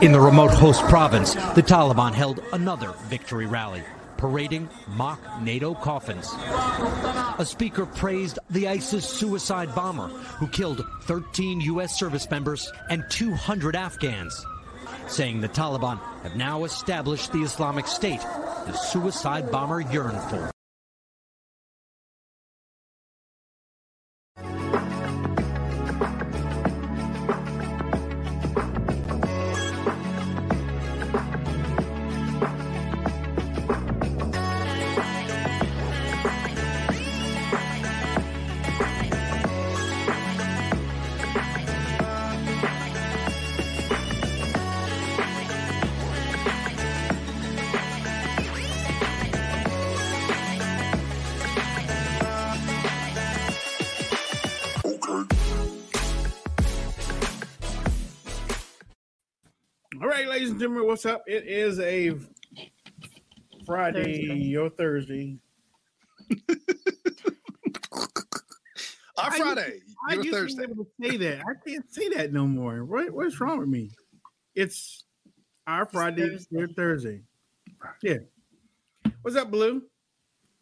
In the remote Khost province, the Taliban held another victory rally, parading mock NATO coffins. A speaker praised the ISIS suicide bomber who killed 13 U.S. service members and 200 Afghans, saying the Taliban have now established the Islamic State the suicide bomber yearned for. Ladies and gentlemen, what's up? It is a Friday or Thursday. Our I- Friday, I your used to Thursday. be able to say that. I can't say that no more. What, what's wrong with me? It's our Friday, Thursday. your Thursday. Yeah. What's up, Blue?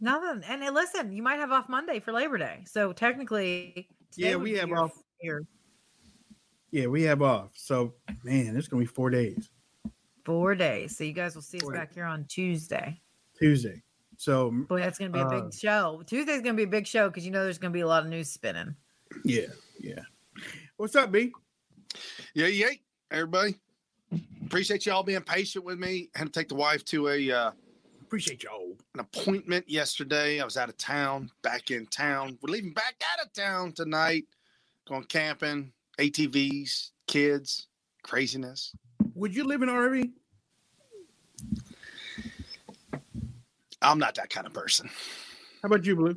Nothing. And uh, listen, you might have off Monday for Labor Day. So technically, today Yeah, we have off. your Yeah, we have off. So, man, it's gonna be four days. Four days. So you guys will see us Four back here on Tuesday. Tuesday. So, Boy, that's going to be a Uh, big show. Tuesday's going to be a big show because you know there's going to be a lot of news spinning. yeah, yeah. What's up, B? Yeah, yeah, everybody. Appreciate y'all being patient with me. Had to take the wife to a uh, Appreciate y'all. an appointment yesterday. I was out of town, back in town. We're leaving back out of town tonight. Going camping, ATVs, kids, craziness. Would you live in RV? I'm not that kind of person. How about you, Blue?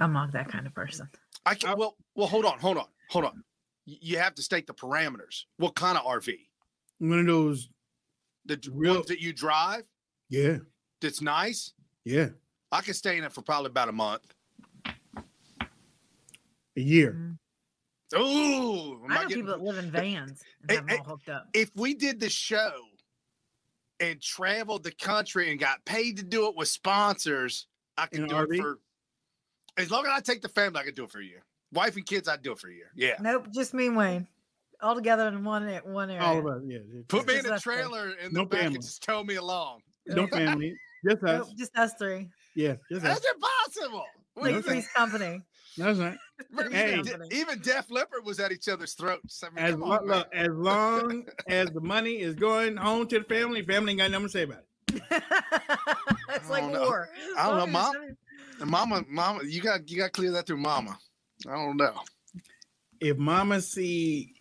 I'm not that kind of person. I can well, well, hold on, hold on, hold on. You have to state the parameters. What kind of RV? One of those. The d- Real- ones that you drive Yeah, that's nice. yeah. I can stay in it for probably about a month. A year. Mm. Ooh, am I I know getting- people that live in vans and Hey, have them all hooked up. if we did the show and traveled the country and got paid to do it with sponsors, I In could an do RV? it for as long as I take the family, I could do it for a year. Wife and kids, I'd do it for a year. Yeah. Nope, just me and Wayne. All together in one one area. All of us. Yeah. Put me Just in a us three. trailer in No the back family. and just tow me along. No family. Just us. Nope, just us three. Yeah. Just us. That's impossible. What Like is Three's Company. That's right. Hey. even, De- even Def Leppard was at each other's throats. I mean, As, on, man. look, as long as the money is going home to the family, family ain't got nothing to say about it. it's like don't know. war. I don't know, Mom. it's- Mama, Mama, you got you got to clear that through Mama. I don't know. If mama see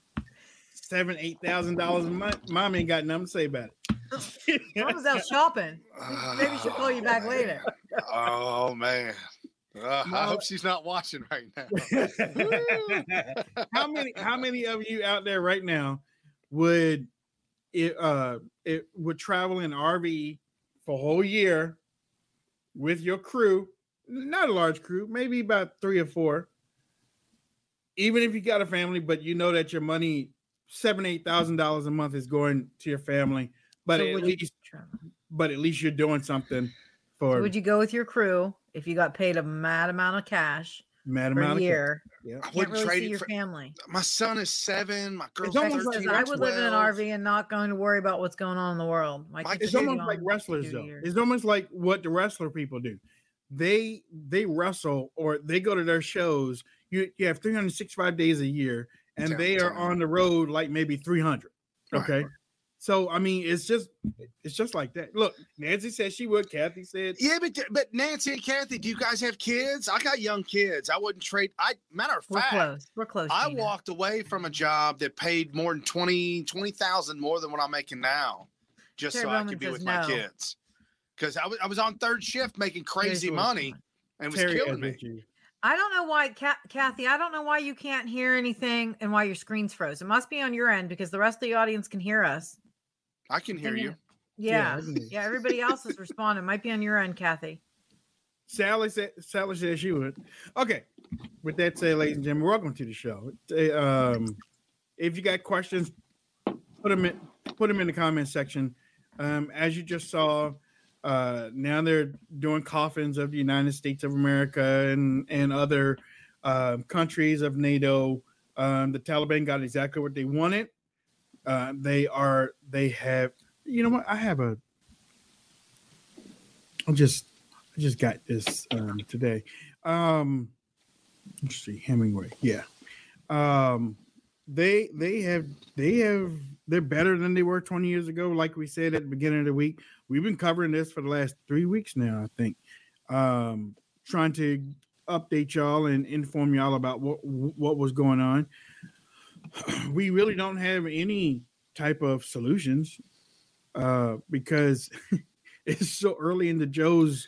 seven, eight thousand dollars a month, mom ain't got nothing to say about it. Mama's out shopping. Maybe she'll call you back Oh, later. Oh man. Uh, I hope she's not watching right now. how many how many of you out there right now would it uh it would travel in RV for a whole year with your crew, not a large crew, maybe about three or four. Even if you got a family, but you know that your money seven, eight thousand dollars a month is going to your family, but So at would you- least but at least you're doing something for So would you go with your crew if you got paid a mad amount of cash mad amount a of cash. year? Yeah. I wouldn't really trade see it your for. family. My son is seven. My girl's almost like 13, I would live in an RV and not going to worry about what's going on in the world. My Mike, kids it's almost like wrestlers though. years. It's almost like what the wrestler people do. They they wrestle or they go to their shows. You you have 365 days a year, and Yeah, they are on the road like maybe 300. Okay. right. So I mean, it's just it's just like that. Look, Nancy said she would. Kathy said Yeah, but but Nancy and Kathy, do you guys have kids? I got young kids. I wouldn't trade. I matter of fact, We're fact, close. We're close. I Gina. walked away from a job that paid more than 20 20,000 more than what I'm making now, just Terry so I could be says with my kids. Because I was I was on third shift making crazy money and it was Terry killing is me. you. I don't know why, Ca- Kathy. I don't know why you can't hear anything and why your screen's froze. It must be on your end because the rest of the audience can hear us. I can hear Can you. Yeah, Yeah, can hear you. yeah. everybody else is responding. Might be on your end, Kathy. Sally said Sally said she would. Okay. With that said, ladies and gentlemen, welcome to the show. Um, if you got questions, put them in put them in the comment section. Um, as you just saw, uh, now they're doing coffins of the United States of America and and other uh, countries of NATO. Um, the Taliban got exactly what they wanted. Uh, they are they have you know what I have a I just I just got this um, today. Um, let's see Hemingway. Yeah. Um, they they have they have they're better than they were 20 years ago. Like we said at the beginning of the week, we've been covering this for the last three weeks now. I think, um, trying to update y'all and inform y'all about what what was going on. We really don't have any type of solutions uh, because it's so early into Joe's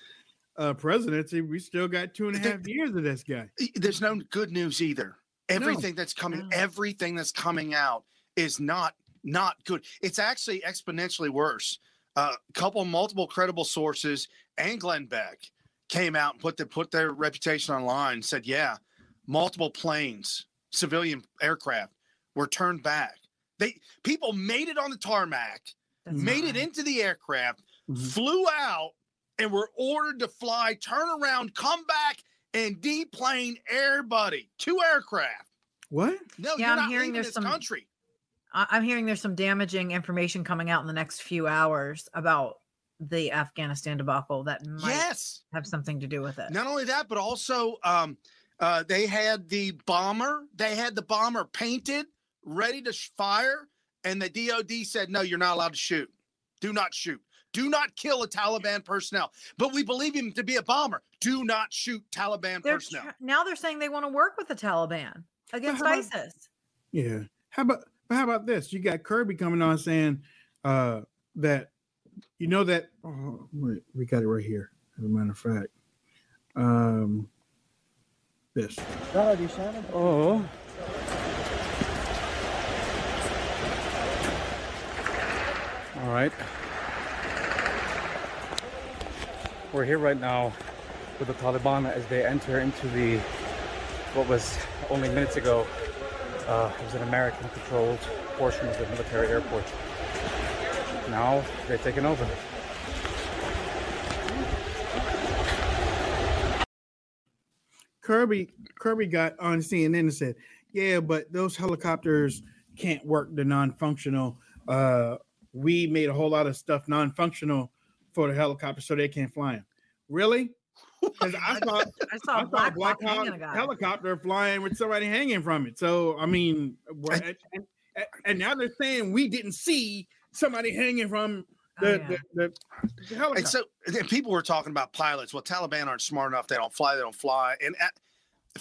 uh, presidency. We still got two and a half years of this guy. There's no good news either. Everything that's coming, No. everything that's coming out is not not good. It's actually exponentially worse. A uh, couple multiple credible sources and Glenn Beck came out and put the, put their reputation online. Said, yeah, multiple planes, civilian aircraft were turned back. They people made it on the tarmac, That's made not it into the aircraft, Mhm. flew out, and were ordered to fly, turn around, come back, and deplane everybody. Two aircraft. What? No, Yeah, you're I'm not hearing leaving there's this some- country. I- I'm hearing there's some damaging information coming out in the next few hours about the Afghanistan debacle that might Yes. have something to do with it. Not only that, but also um, uh, they had the bomber. They had the bomber painted, ready to fire, and the DoD said, "No, you're not allowed to shoot. Do not shoot. Do not kill a Taliban personnel." But we believe him to be a bomber. Do not shoot Taliban They're personnel. tr- now they're saying they want to work with the Taliban against about- ISIS. Yeah. How about but how about this? You got Kirby coming on saying uh that you know that oh, wait, we got it right here. As a matter of fact. Um this. Oh. All right. We're here right now with the Taliban as they enter into the what was only minutes ago uh, it was an American controlled portion of the military airport. Now they've taken over. Kirby Kirby got on CNN and said, "Yeah, but those helicopters can't work the non-functional. Uh, we made a whole lot of stuff non-functional for the helicopter, so they can't fly them. Really? Because I thought I I saw a a black, Black Hawk hanging Hawk a guy. helicopter flying with somebody hanging from it. So I mean, we're- and, and- now they're saying we didn't see somebody hanging from Oh, the, yeah. the, the, the helicopter. And so and people were talking about pilots. Well, Taliban aren't smart enough. They don't fly. They don't fly. And at,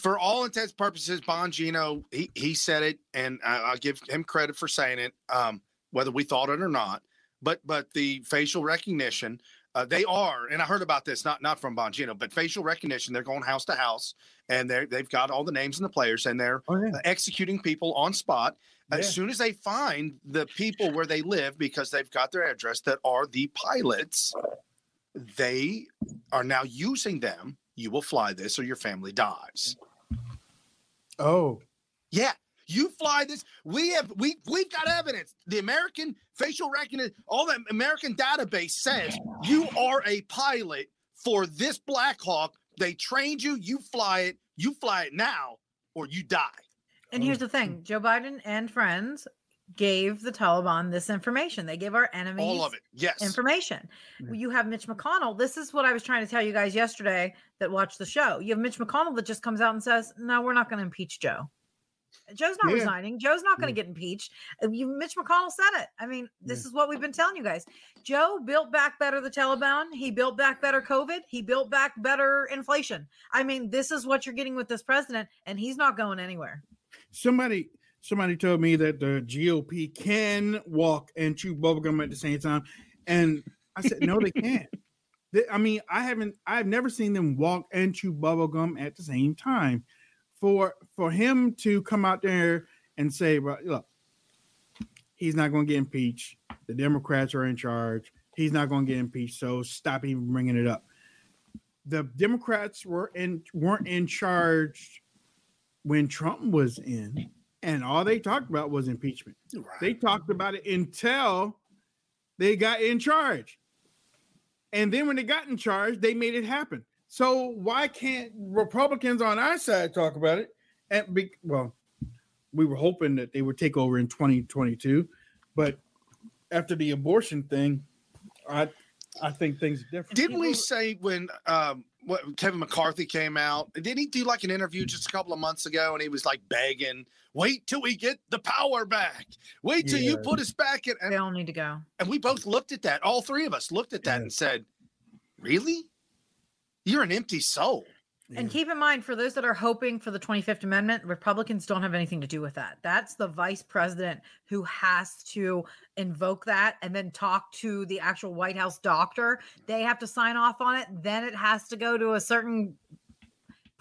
for all intents and purposes, Bongino, he, he said it, and I, I'll give him credit for saying it, um, whether we thought it or not. But but the facial recognition, uh, they are, and I heard about this not not from Bongino, but facial recognition. They're going house to house, and they they've got all the names and the players, and they're oh yeah, executing people on spot Yeah. as soon as they find the people where they live because they've got their address that are the pilots they are now using them you will fly this or your family dies oh yeah you fly this we have we we've got evidence the american facial recognition all the american database says you are a pilot for this black hawk they trained you you fly it you fly it now or you die And here's the thing Joe Biden and friends gave the Taliban this information. They gave our enemies all of it yes information. Yeah. You have Mitch McConnell. This is what I was trying to tell you guys yesterday that watched the show. You have Mitch McConnell that just comes out and says, No, we're not going to impeach Joe. Joe's not Yeah. resigning. Joe's not going Yeah. to get impeached. Uh, You, Mitch McConnell said it. I mean, this is what we've been telling you guys. Joe built back better the Taliban. He built back better COVID. He built back better inflation. I mean, this is what you're getting with this president, and he's not going anywhere. somebody somebody told me that the GOP can walk and chew bubblegum at the same time, and I said no, they can't. I mean, I haven't, I've never seen them walk and chew bubblegum at the same time. For for him to come out there and say, "Well, look, he's not going to get impeached. The Democrats are in charge. He's not going to get impeached. So stop even bringing it up." The Democrats were in weren't in charge when Trump was in. and all they talked about was impeachment. Right. They talked about it until they got in charge. And then when they got in charge, they made it happen. So why can't Republicans on our side talk about it? And be, well, we were hoping that they would take over in 2022, but after the abortion thing, I I think things are different. Didn't we say when um what Kevin McCarthy came out? Didn't he do like an interview just a couple of months ago and he was like begging, wait till we get the power back. Wait till you put us back in and, They all need to go. and we both looked at that. All three of us looked at that Yeah. and said, Really? You're an empty soul. And keep in mind, for those that are hoping for the 25th Amendment, Republicans don't have anything to do with that. That's the vice president who has to invoke that and then talk to the actual White House doctor. They have to sign off on it. Then it has to go to a certain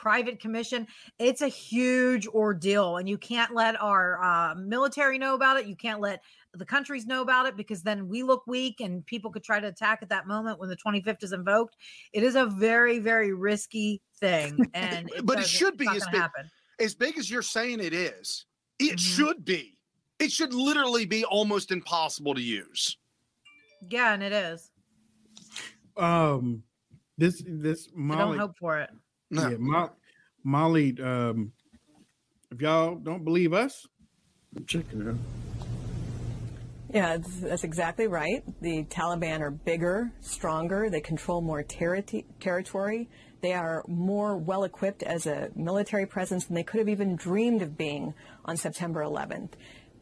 private commission. It's a huge ordeal, and you can't let our uh, military know about it. You can't let the countries know about it because then we look weak and people could try to attack at that moment when the 25th is invoked. It is a very, very risky thing, and But it should be as big- happen. As big as you're saying it is, it Mhm. should be. It should literally be almost impossible to use. Yeah, and it is. um this this So Molly don't hope for it. No. Yeah, Mo- Molly. Um, if y'all don't believe us, check it out. Yeah, that's, exactly right. The Taliban are bigger, stronger. They control more terri- territory. They are more well equipped as a military presence than they could have even dreamed of being on September 11th.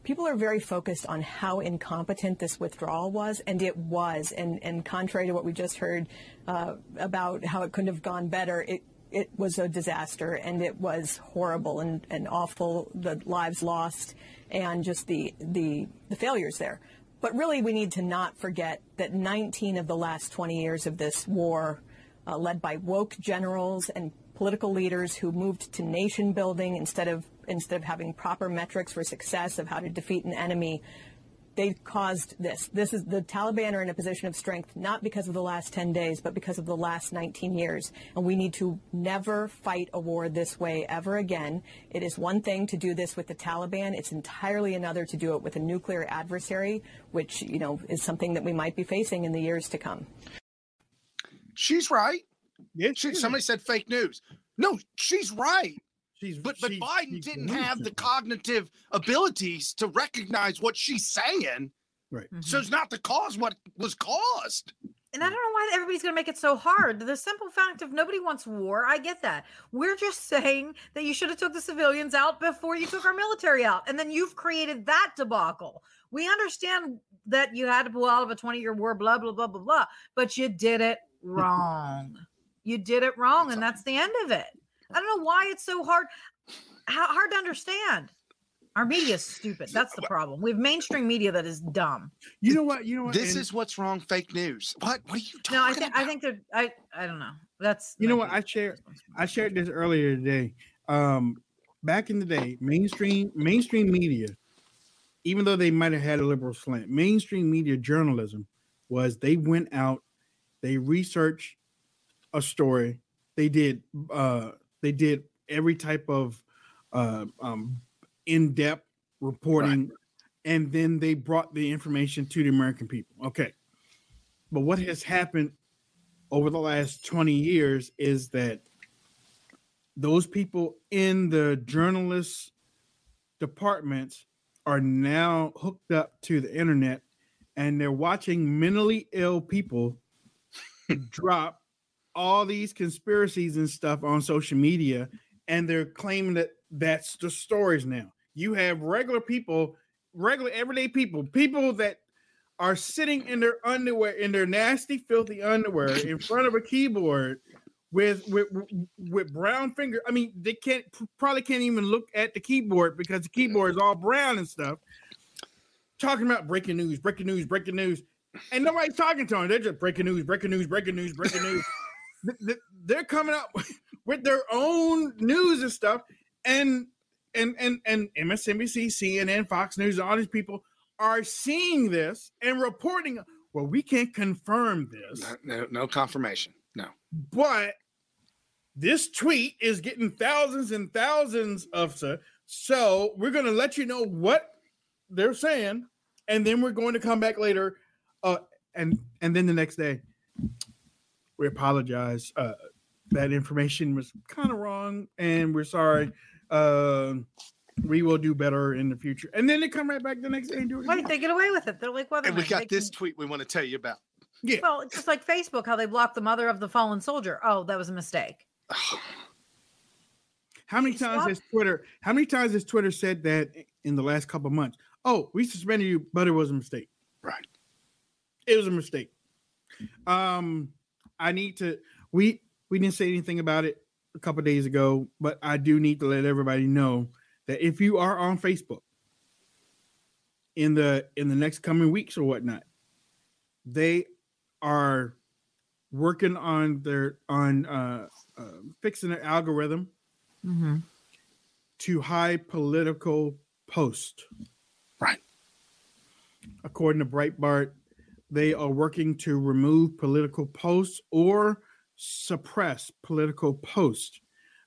People are very focused on how incompetent this withdrawal was, and it was. And, and contrary to what we just heard uh, about how it couldn't have gone better, it it was a disaster and it was horrible and, and awful the lives lost and just the, the the failures there. But really we need to not forget that 19 of the last 20 years of this war uh, led by woke generals and political leaders who moved to nation building instead of instead of having proper metrics for success of how to defeat an enemy they caused this. This is the Taliban are in a position of strength not because of the last 10 days, but because of the last 19 years. And we need to never fight a war this way ever again. It is one thing to do this with the Taliban. It's entirely another to do it with a nuclear adversary, which, you know, is something that we might be facing in the years to come. She's right. Yeah, She, she- somebody said fake news. No, she's right. She's But but she's- Biden she's didn't delusional. have the cognitive abilities to recognize what she's saying. Right. Mm-hmm. So it's not the cause what was caused. And I don't know why everybody's going to make it so hard. The simple fact of nobody wants war, I get that. We're just saying that you should have took the civilians out before you took our military out, and then you've created that debacle. We understand that you had to pull out of a 20-year war, blah blah blah blah blah, but you did it wrong. you did it wrong, and that's the end of it. I don't know why it's so hard, how hard to understand. Our media is stupid. That's the problem. We have mainstream media that is dumb. You know what? You know what? This and is what's wrong. Fake news. What? What are you talking No, I think about? I think they're I I don't know. That's You know what? I shared I shared this earlier today. Um, back in the day, mainstream mainstream media, even though they might have had a liberal slant, mainstream media journalism was they went out, they researched a story, they did uh, they did every type of uh, um, in-depth reporting, and then they brought the information to the American people. Okay, but what has happened over the last 20 years is that those people in the journalist departments are now hooked up to the internet and they're watching mentally ill people drop all these conspiracies and stuff on social media and they're claiming that that's the stories now. You have regular people regular everyday people people that are sitting in their underwear in their nasty filthy underwear in front of a keyboard with with with brown finger i mean they can't probably can't even look at the keyboard because the keyboard is all brown and stuff. Talking about breaking news breaking news breaking news and nobody's talking to them they're just breaking news breaking news breaking news breaking news they're coming up with their own news and stuff and and and and msnbc cnn fox news all these people are seeing this and reporting well we can't confirm this No, no, no confirmation. No. but this tweet is getting thousands and thousands of so, So we're gonna let you know what they're saying, and then we're going to come back later. Uh, and and then the next day, we apologize. Uh, that information was kind of wrong, and we're sorry. Uh, we will do better in the future. And then they come right back the next day and do it. Wait, again. they get away with it. They're like, well, And we got this tweet we want to tell you about. Yeah. Well, it's just like Facebook, how they blocked the mother of the fallen soldier. Oh, that was a mistake. How many times Stop. has Twitter? How many times has Twitter said that in the last couple of months? Oh, we suspended you, but it was a mistake. Right. It was a mistake. Um, I need to. We we didn't say anything about it a couple of days ago, but I do need to let everybody know that if you are on Facebook in the in the next coming weeks or whatnot, they are working on their on uh, uh fixing their algorithm Mm-hmm. to hide political post. Right. According to Breitbart, they are working to remove political posts or suppress political posts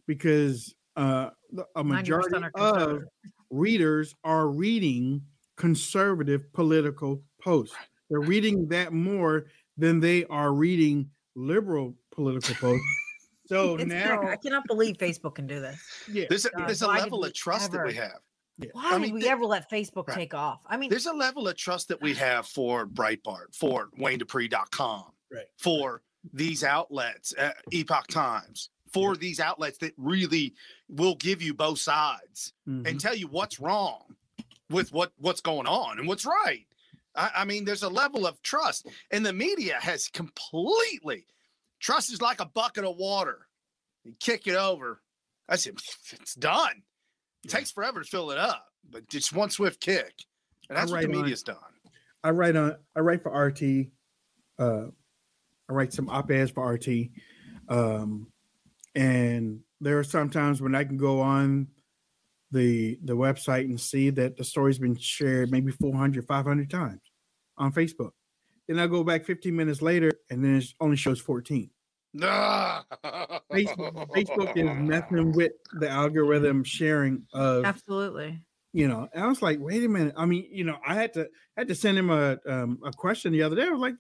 because uh, a majority of readers are reading conservative political posts. They're reading that more than they are reading liberal political posts. So It's now, crazy. I cannot believe Facebook can do this. yeah, There's a, God, there's a level of trust that we ever- have. Why I did we th- ever let Facebook Right. take off? I mean, There's a level of trust that we have for Breitbart, for WayneDupree.com, Right. for these outlets, uh, Epoch Times, for these outlets that really will give you both sides Mhm. and tell you what's wrong with what what's going on and what's right. I, I mean, there's a level of trust, and the media has completely trust is like a bucket of water. You kick it over, I said, It's done. It Yeah. takes forever to fill it up, but just one swift kick, and that's what the on. media's done. I write on I write for RT. Uh, I write some op-eds for RT. Um, and there are sometimes when I can go on the the website and see that the story's been shared maybe 400, 500 times on Facebook. Then I go back 15 minutes later and then it only shows 14. Facebook, Facebook is messing with the algorithm sharing of absolutely. you know and i was like wait a minute. I mean you know i had to had to send him a um, a question the other day. I was like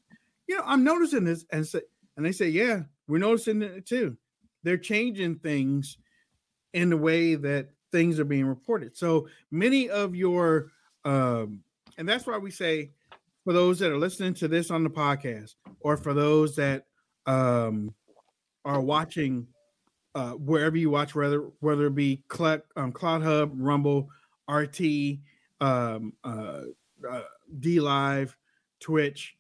you know i'm noticing this. And say and they say yeah we're noticing it too. They're changing things in the way that things are being reported. So many of your um and that's why we say for those that are listening to this on the podcast or for those that um are watching uh wherever you watch whether whether it be Cloud, um, CloutHub, Rumble, RT, um, uh, uh, D Live, Twitch,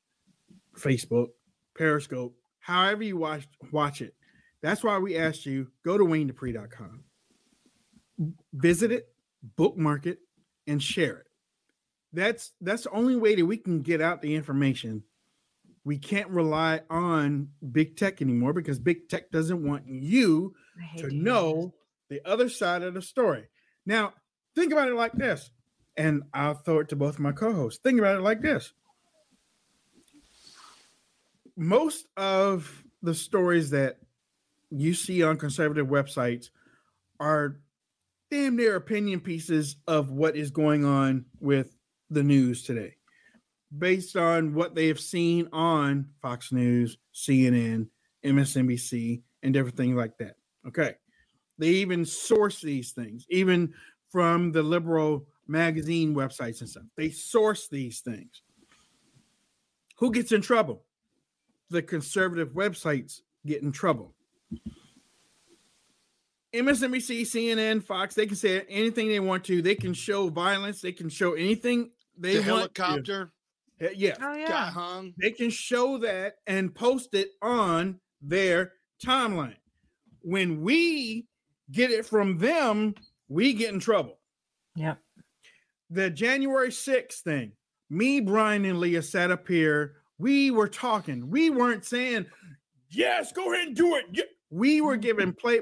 Facebook, Periscope, however you watch watch it. That's why we asked you go to WayneDupree.com, visit it, bookmark it, and share it. That's that's the only way that we can get out the information. We can't rely on big tech anymore because big tech doesn't want you to hear know the other side of the story. Now, think about it like this, and I'll throw it to both of my co-hosts. Think about it like this. Most of the stories that you see on conservative websites are damn near opinion pieces of what is going on with the news today, based on what they have seen on Fox News, CNN, MSNBC, and different things like that. Okay. They even source these things, even from the liberal magazine websites and stuff. They source these things. Who gets in trouble? The conservative websites get in trouble. MSNBC, CNN, Fox, they can say anything they want to. They can show violence. They can show anything they the want. to. Helicopter Yeah. Oh got hung. They can show that and post it on their timeline. When we get it from them, we get in trouble. Yeah. The January 6th thing, me, Brian, and Leah sat up here. We were talking. We weren't saying, yes, go ahead and do it. Yeah. We were mm-hmm. given play.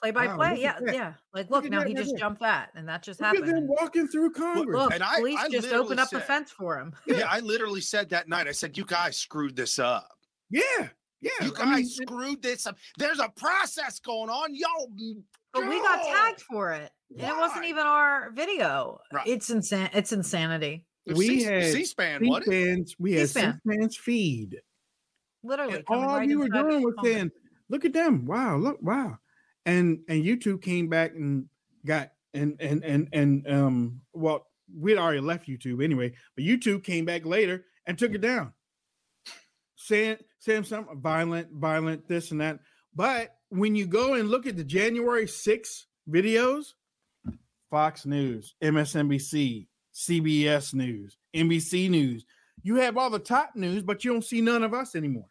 Play by Wow, play. Yeah. that. Yeah. Like, Look look, now that he just there. jumped that, and that just Look at them happened. walking through Congress. Look, And I- police I just literally opened up the fence for him. Yeah, I literally said that night. I said, "You guys screwed this up." yeah, Yeah, You I guys mean, screwed this up. There's a process going on. Y'all mm, But we got tagged for it. And it wasn't even our video. Right. It's insane. It's insanity. we C- had C-SPAN, what? C-SPAN's, we had C-SPAN. C-SPAN's feed. Literally. And coming all right you were doing was comment. saying, "Look at them! Wow, look, wow!" And and YouTube came back and got and and and and um. Well, we'd already left YouTube anyway, but YouTube came back later and took it down, saying saying something violent, violent, this and that. But when you go and look at the January 6 videos, Fox News, MSNBC, CBS News, NBC News, you have all the top news, but you don't see none of us anymore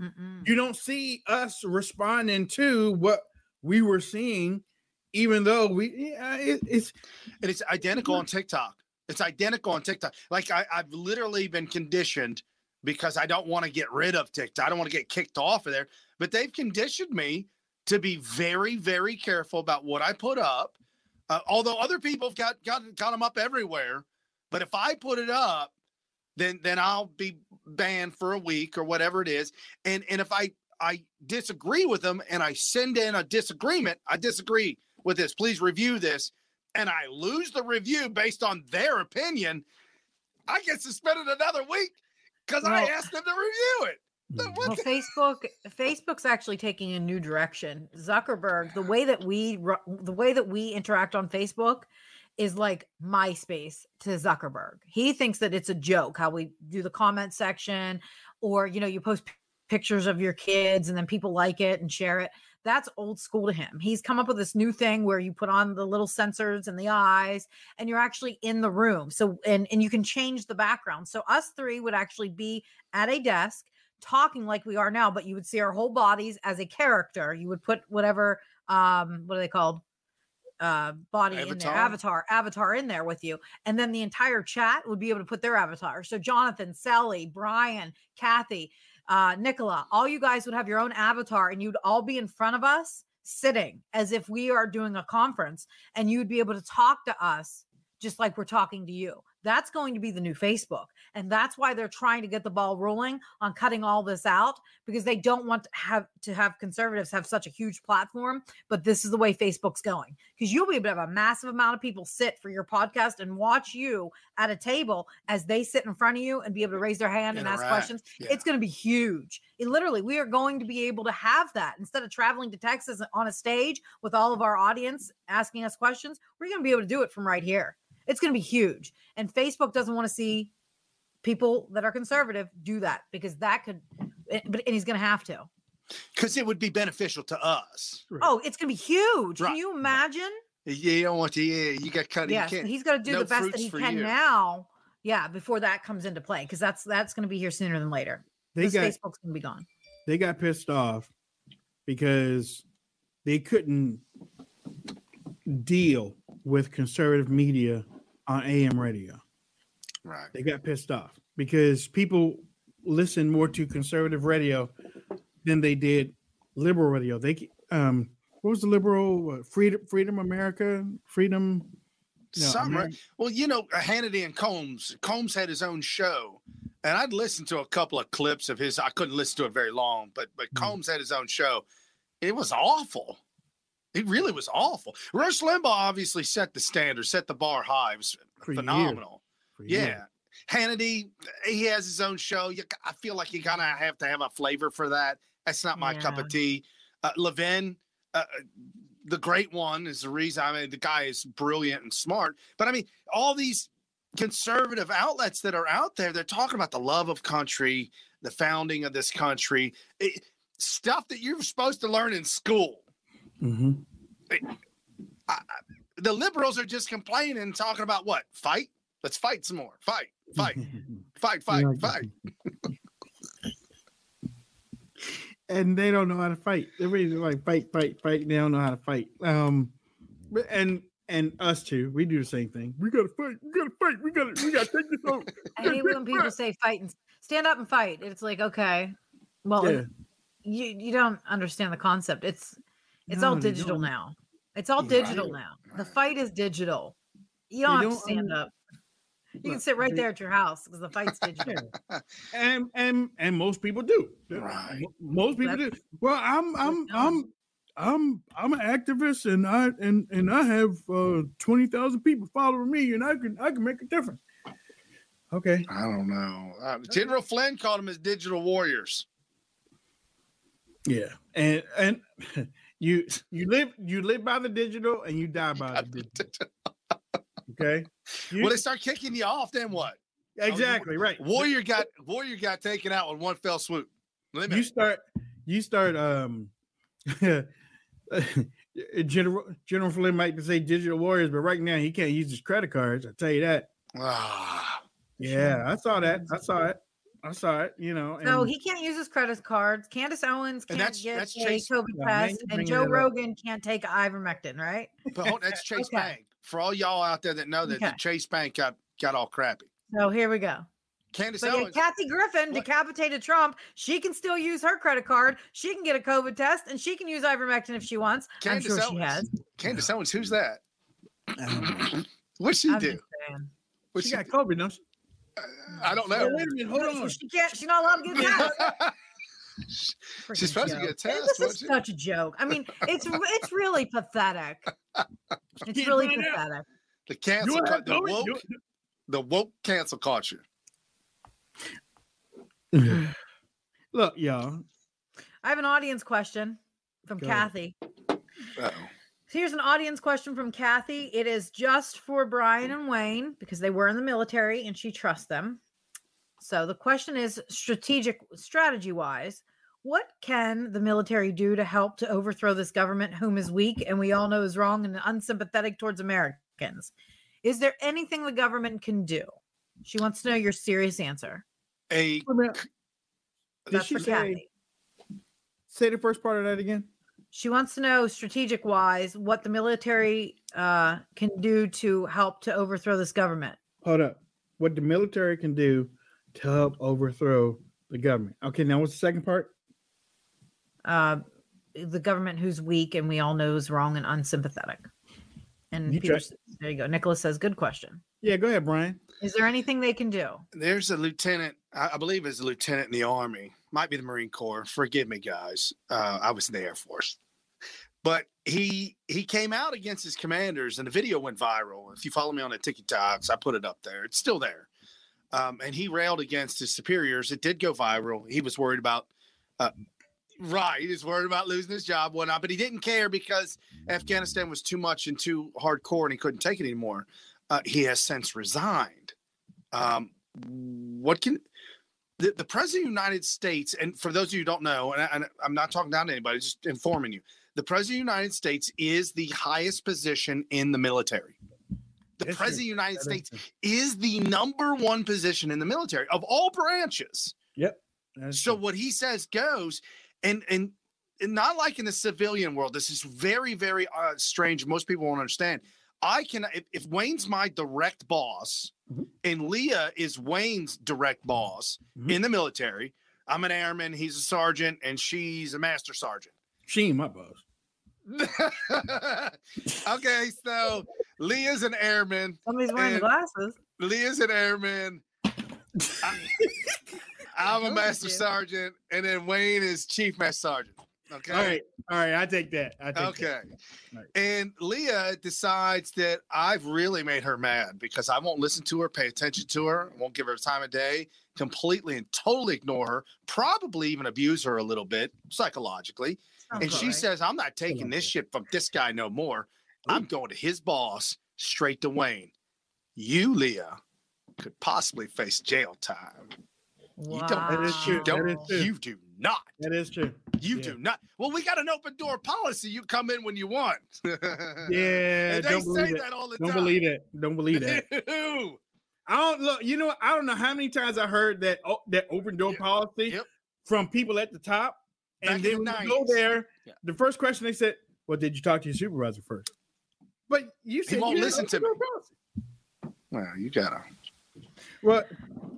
Mm-mm. you don't see us responding to what we were seeing, even though we yeah, it, it's And it's identical on TikTok. It's identical on TikTok. Like I, I've literally been conditioned because I don't want to get rid of TikTok. I don't want to get kicked off of there. But they've conditioned me to be very, very careful about what I put up. Uh, although other people have got, got got them up everywhere, but if I put it up, then then I'll be banned for a week or whatever it is. And and if I I disagree with them and I send in a disagreement, I disagree with this. Please review this, and I lose the review based on their opinion. I get suspended another week because I asked them to review it. Mm. Well, the- Facebook Facebook's actually taking a new direction. Zuckerberg, the way that we ru- the way that we interact on Facebook is like MySpace to Zuckerberg. He thinks that it's a joke how we do the comment section or you know you post p- pictures of your kids and then people like it and share it. That's old school to him. He's come up with this new thing where you put on the little sensors and the eyes and you're actually in the room. So and and you can change the background. So us three would actually be at a desk talking like we are now, but you would see our whole bodies as a character. You would put whatever um what are they called? Uh body in there, Avatar? avatar, avatar in there with you. And then the entire chat would be able to put their avatar. So Jonathan, Sally, Brian, Kathy, uh, Nicola, all you guys would have your own avatar and you'd all be in front of us sitting as if we are doing a conference and you'd be able to talk to us just like we're talking to you. That's going to be the new Facebook. And that's why they're trying to get the ball rolling on cutting all this out because they don't want to have to have conservatives have such a huge platform. But this is the way Facebook's going because you'll be able to have a massive amount of people sit for your podcast and watch you at a table as they sit in front of you and be able to raise their hand and ask questions. yeah. It's going to be huge. It literally, we are going to be able to have that instead of traveling to Texas on a stage with all of our audience asking us questions. We're going to be able to do it from right here. It's going to be huge. And Facebook doesn't want to see people that are conservative do that because that could, eh, but and he's going to have to. because it would be beneficial to us. Oh, it's going to be huge. Right. Can you imagine? Yeah, you don't want to. Yeah, you got cut. Yes, you he's got to do no the best that he can you. now. Yeah, before that comes into play, because that's that's going to be here sooner than later. they got Facebook's going to be gone. they got pissed off because they couldn't deal with conservative media on AM radio. Right. They got pissed off because people listen more to conservative radio than they did liberal radio. They um what was the liberal uh, freedom freedom America freedom No, Some, Ameri- well, you know, uh, Hannity and Colmes. Colmes had his own show, and I'd listened to a couple of clips of his. I couldn't listen to it very long, but but Mm. Colmes had his own show. It was awful. It really was awful. Rush Limbaugh obviously set the standard, set the bar high. It was For phenomenal. Yeah. years. Hannity, he has his own show. You, I feel like you kind of have to have a flavor for that. That's not my cup of tea. Uh, Levin, uh, the great one, is the reason. I mean, the guy is brilliant and smart. But I mean, all these conservative outlets that are out there, they're talking about the love of country, the founding of this country, it, stuff that you're supposed to learn in school. Mhm. The liberals are just complaining and talking about what? Fight? Let's fight some more. Fight, fight, fight, fight, Yeah. fight. and they don't know how to fight. Everybody's like fight, fight, fight. They don't know how to fight. Um, and and us too, we do the same thing. We gotta fight. We gotta fight. We gotta we gotta take this out. I hate when people say fight and stand up and fight. It's like okay, well, Yeah. you you don't understand the concept. It's it's No, all digital now. It's all digital now. The fight is digital. You don't They have to don't stand un- up. You can sit right the- there at your house because the fight's digital. and and and most people do. Right. Most people do. Well, I'm I'm I'm I'm I'm an activist, and I and and I have uh, twenty thousand people following me, and I can I can make a difference. Okay. I don't know. Uh, General Flynn called them his digital warriors. Yeah, and and you you live you live by the digital, and you die by the digital. Okay. You- Well, they start kicking you off, then what? exactly right. Warrior got Warrior got taken out with one fell swoop. You start you start um general general flynn might say digital warriors but right now he can't use his credit cards i tell you that Ah, yeah i saw that i saw it i saw it you know So he can't use his credit cards. Candace Owens can't that's- get that's a Chase- COVID Yeah, test, and Joe it up. Rogan can't take ivermectin, right? but hold, that's Chase Okay. Bank. For all y'all out there that know that the Chase Bank got got all crappy. So here we go. Candace But yeah, Owens. Kathy Griffin What? decapitated Trump. She can still use her credit card. She can get a COVID test, and she can use ivermectin if she wants. Candace I'm sure she Owens. has. Candace Owens, who's that? What'd she I'm do? just saying. What'd she got covid don't she I don't know. wait a minute hold on She can't. She's not allowed to get a test. She's Freaking supposed to get a test, This is she? such a joke. I mean, it's it's really pathetic. It's Can't really find out. pathetic. the You cancel, wanna the woke, You- the woke cancel culture. look y'all I have an audience question from Go ahead. Kathy. Uh-oh. Here's an audience question from Kathy. It is just for Brian and Wayne because they were in the military and she trusts them. So the question is strategic strategy wise, what can the military do to help to overthrow this government whom is weak and we all know is wrong and unsympathetic towards Americans? Is there anything the government can do? She wants to know your serious answer. A Wait a minute. did That's she for say Kathy. say the first part of that again She wants to know strategic wise what the military uh, can do to help to overthrow this government. hold up what the military can do to help overthrow the government okay now what's the second part uh, the government who's weak and we all know is wrong and unsympathetic. And You Peter, try- there you go. Nicholas says, "Good question. yeah go ahead brian Is there anything they can do?" there's a lieutenant, I I believe is a lieutenant in the army, might be the Marine Corps. Forgive me, guys. Uh, I was in the Air Force, but he he came out against his commanders, and the video went viral. If you follow me on the TikToks, I put it up there. It's still there. Um, and he railed against his superiors. It did go viral. He was worried about, uh, right? He was worried about losing his job, whatnot, but he didn't care because Afghanistan was too much and too hardcore, and he couldn't take it anymore. Uh, he has since resigned. Um, what can the, the president of the United States, and for those of you who don't know, and, I, and I'm not talking down to anybody, just informing you, the president of the United States is the highest position in the military. The president of the United States is the number one position in the military of all branches. Is So what he says goes, and and, not like in the civilian world. This is very very uh, strange. Most people won't understand. I can if, if Wayne's my direct boss, Mhm. and Leah is Wayne's direct boss Mhm. in the military. I'm an airman. He's a sergeant, and she's a master sergeant. she ain't my boss okay, so Leah's an airman. Somebody's wearing the And- glasses. Leah's an airman. I, I'm a master sergeant, and then Wayne is chief master sergeant. Okay. all right all right i take that i take Okay. that. Right. And Leah decides that I've really made her mad because I won't listen to her, pay attention to her, won't give her time of day, completely and totally ignore her, probably even abuse her a little bit psychologically. And she says, I'm not taking this shit from this guy no more. I'm going to his boss straight to Wayne. You, Leah, could possibly face jail time. You don't, That is true. you don't, That is true. you do not. that is true You Yeah. do not. Well, we got an open door policy. You come in when you want. yeah and they don't say believe it that all the don't time. believe it don't believe that Ew. I don't look. You know. I don't know how many times I heard that oh, that open door policy Yep. from people at the top, and then the when you go there, Yeah. the first question they said, "Well, did you talk to your supervisor first? But you said won't you listen to open door policy. Well, you gotta. Well,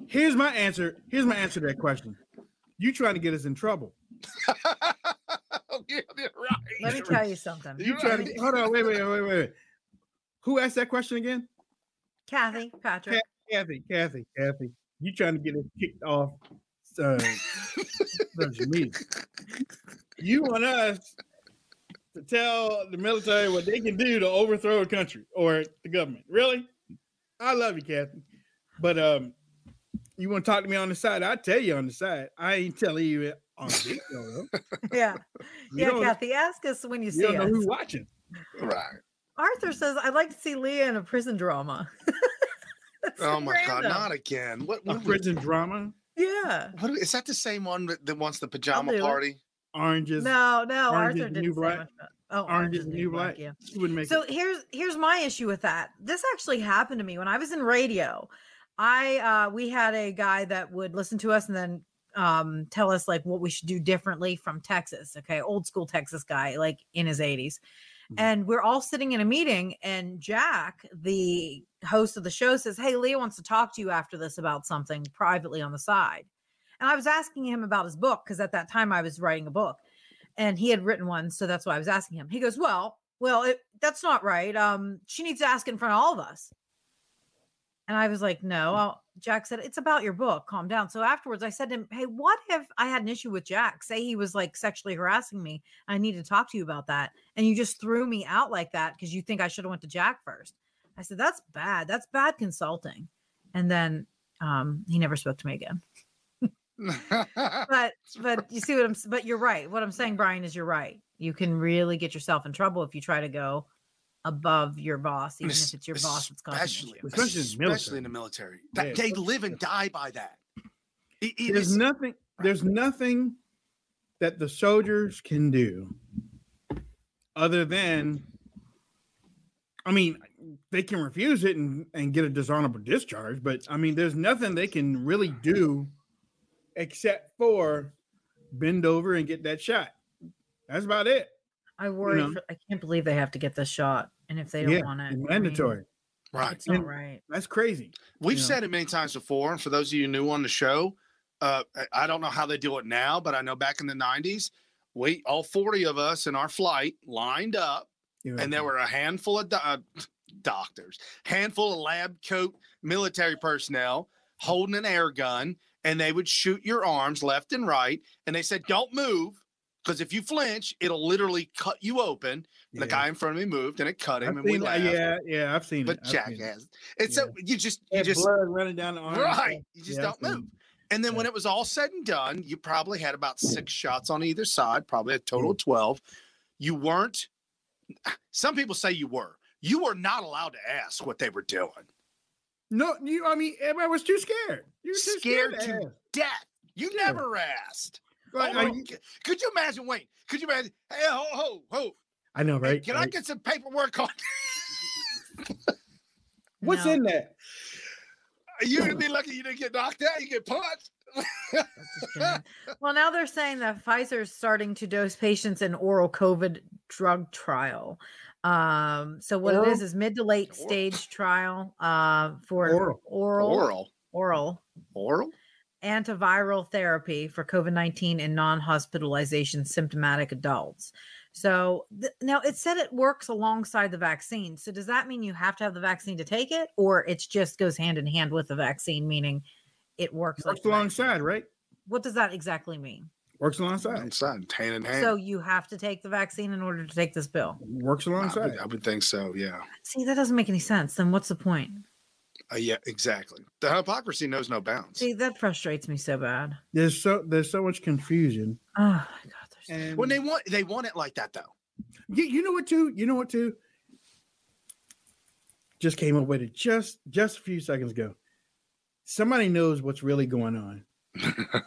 here's my answer. Here's my answer to that question. You trying to get us in trouble? yeah, right. Let me tell you something. You You're trying to hold on? Wait, wait, wait, wait, wait. Who asked that question again? Kathy, Patrick. Kathy, Kathy, Kathy, you trying to get us kicked off uh, social media? You want us to tell the military what they can do to overthrow a country or the government? Really? I love you, Kathy, but um, you want to talk to me on the side? I tell you on the side. I ain't telling you on video. though. Yeah. You Yeah, Kathy, ask us when you You see don't know us. who's watching. Right. Arthur says, I'd like to see Leah in a prison drama. Oh my god, not again. What, A what, prison drama, Yeah. what is that the same one that, that wants the pajama party? oranges. No, no, Orange Arthur didn't New say Black? much about- Oh, Orange is new black. Yeah. You wouldn't make So it. here's here's my issue with that. This actually happened to me when I was in radio. I uh we had a guy that would listen to us and then um tell us like what we should do differently from Texas. Okay, old school Texas guy, like in his 80s. Mhm. And we're all sitting in a meeting, and Jack, the host of the show, says, Hey, Leah wants to talk to you after this about something privately on the side. And I was asking him about his book because at that time I was writing a book and he had written one. So that's why I was asking him. He goes, Well, well, it, that's not right. Um, she needs to ask in front of all of us. And I was like, No. I'll, Jack said, It's about your book. Calm down. So afterwards, I said to him, Hey, what if I had an issue with Jack? Say he was like sexually harassing me. I need to talk to you about that. And you just threw me out like that because you think I should have went to Jack first. I said, That's bad. That's bad consulting. And then um, he never spoke to me again. But but you see what I'm but you're right. What I'm saying, Brian, is you're right. You can really get yourself in trouble if you try to go above your boss, even if it's your boss that's causing the especially, Especially issue. in the especially military. in the military. That, Yeah, they live and die by that. It- it there's is- nothing. There's nothing that the soldiers can do other than. I mean, they can refuse it and, and get a dishonorable discharge, but I mean, there's nothing they can really do except for bend over and get that shot. That's about it. I worry. know. For, I can't believe they have to get this shot, and if they don't yeah, want it, it's I mean, mandatory. right. it's not And- right. That's crazy. We've Yeah. said it many times before, and for those of you new on the show, uh, I- I don't know how they do it now, but I know back in the '90s, we all 40 of us in our flight lined up, You and there were a handful of do- uh, doctors, handful of lab coat military personnel holding an air gun, and they would shoot your arms left and right, and they said, "Don't move." Because if you flinch, it'll literally cut you open. The guy in front of me moved, and it cut him, I've and we laughed. Yeah, yeah, I've seen But it. I've Jack seen it. has. It's so you just you just blood running down the arm. right. You just Yeah, don't move. And then Yeah. when it was all said and done, you probably had about six shots on either side, probably a total of 12. You weren't, some people say you were. You were not allowed to ask what they were doing. No, you. I mean, everybody was too scared. You were too Scared scared, to to. Death. You Yeah. never asked. Like, Oh are my you- g- could you imagine? Wait, could you imagine? Hey, ho, ho, ho. I know, hey, right? can I get some paperwork on? What's No. in that? You'd be lucky you didn't get knocked out. You get punched. That's just kidding. well, now they're saying that Pfizer is starting to dose patients in oral COVID drug trial. Um, so what it is is mid to late Oral. stage trial uh, for Oral. oral Oral. oral Oral. Antiviral therapy for COVID 19 in non hospitalization symptomatic adults. So th- now it said it works alongside the vaccine. So does that mean you have to have the vaccine to take it, or it just goes hand in hand with the vaccine, meaning it works? like Works the vaccine? alongside, right? What does that exactly mean? Works alongside. Inside, hand in hand. So you have to take the vaccine in order to take this bill. Works I alongside. would, I would think so. Yeah. See, that doesn't make any sense. Then what's the point? Uh, yeah, exactly. The hypocrisy knows no bounds. See, that frustrates me so bad. There's so there's so much confusion. Oh my god, there's And When they want, they want it like that though. you, you know what too? You know what too? Just came up with it just just a few seconds ago. Somebody knows what's really going on,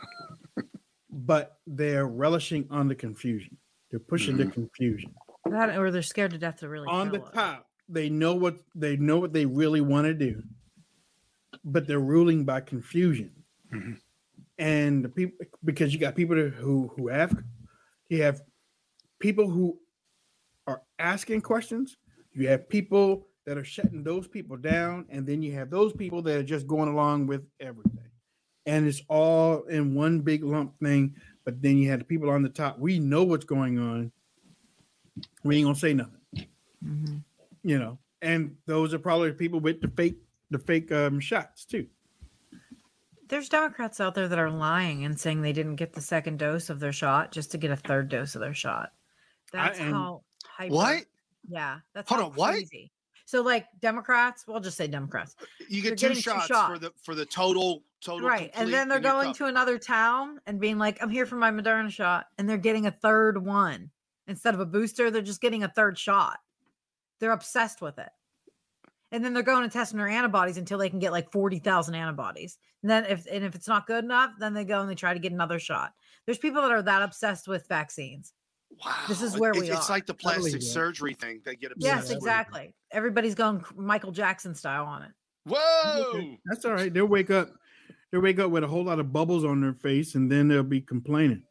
but they're relishing on the confusion. They're pushing the confusion. that, or they're scared to death to really on the tell us. top they know what they know what they really want to do but they're ruling by confusion. Mhm. and the people because you got people who who have you have people who are asking questions. You have people that are shutting those people down and then you have those people that are just going along with everything. And it's all in one big lump thing but then you have the people on the top. We know what's going on. We ain't gonna say nothing. Mhm. you know, and those are probably people with the fake the fake um, shots too. There's Democrats out there that are lying and saying they didn't get the second dose of their shot just to get a third dose of their shot. That's and- how hyper, What? Yeah, that's Hold how on, what? So like Democrats, we'll just say Democrats. You get two getting two shots, for the for the total total right and then they're going to another town and being like i'm here for my moderna shot and they're getting a third one instead of a booster they're just getting a third shot they're obsessed with it and then they're going and testing their antibodies until they can get like 40,000 antibodies and then if and if it's not good enough then they go and they try to get another shot there's people that are that obsessed with vaccines Wow, This is where it's, we It's are. It's like the believe plastic that. surgery thing. They get obsessed. yes with. exactly everybody's going michael jackson style on it Whoa! That's all right. They'll wake up. They'll wake up with a whole lot of bubbles on their face, and then they'll be complaining.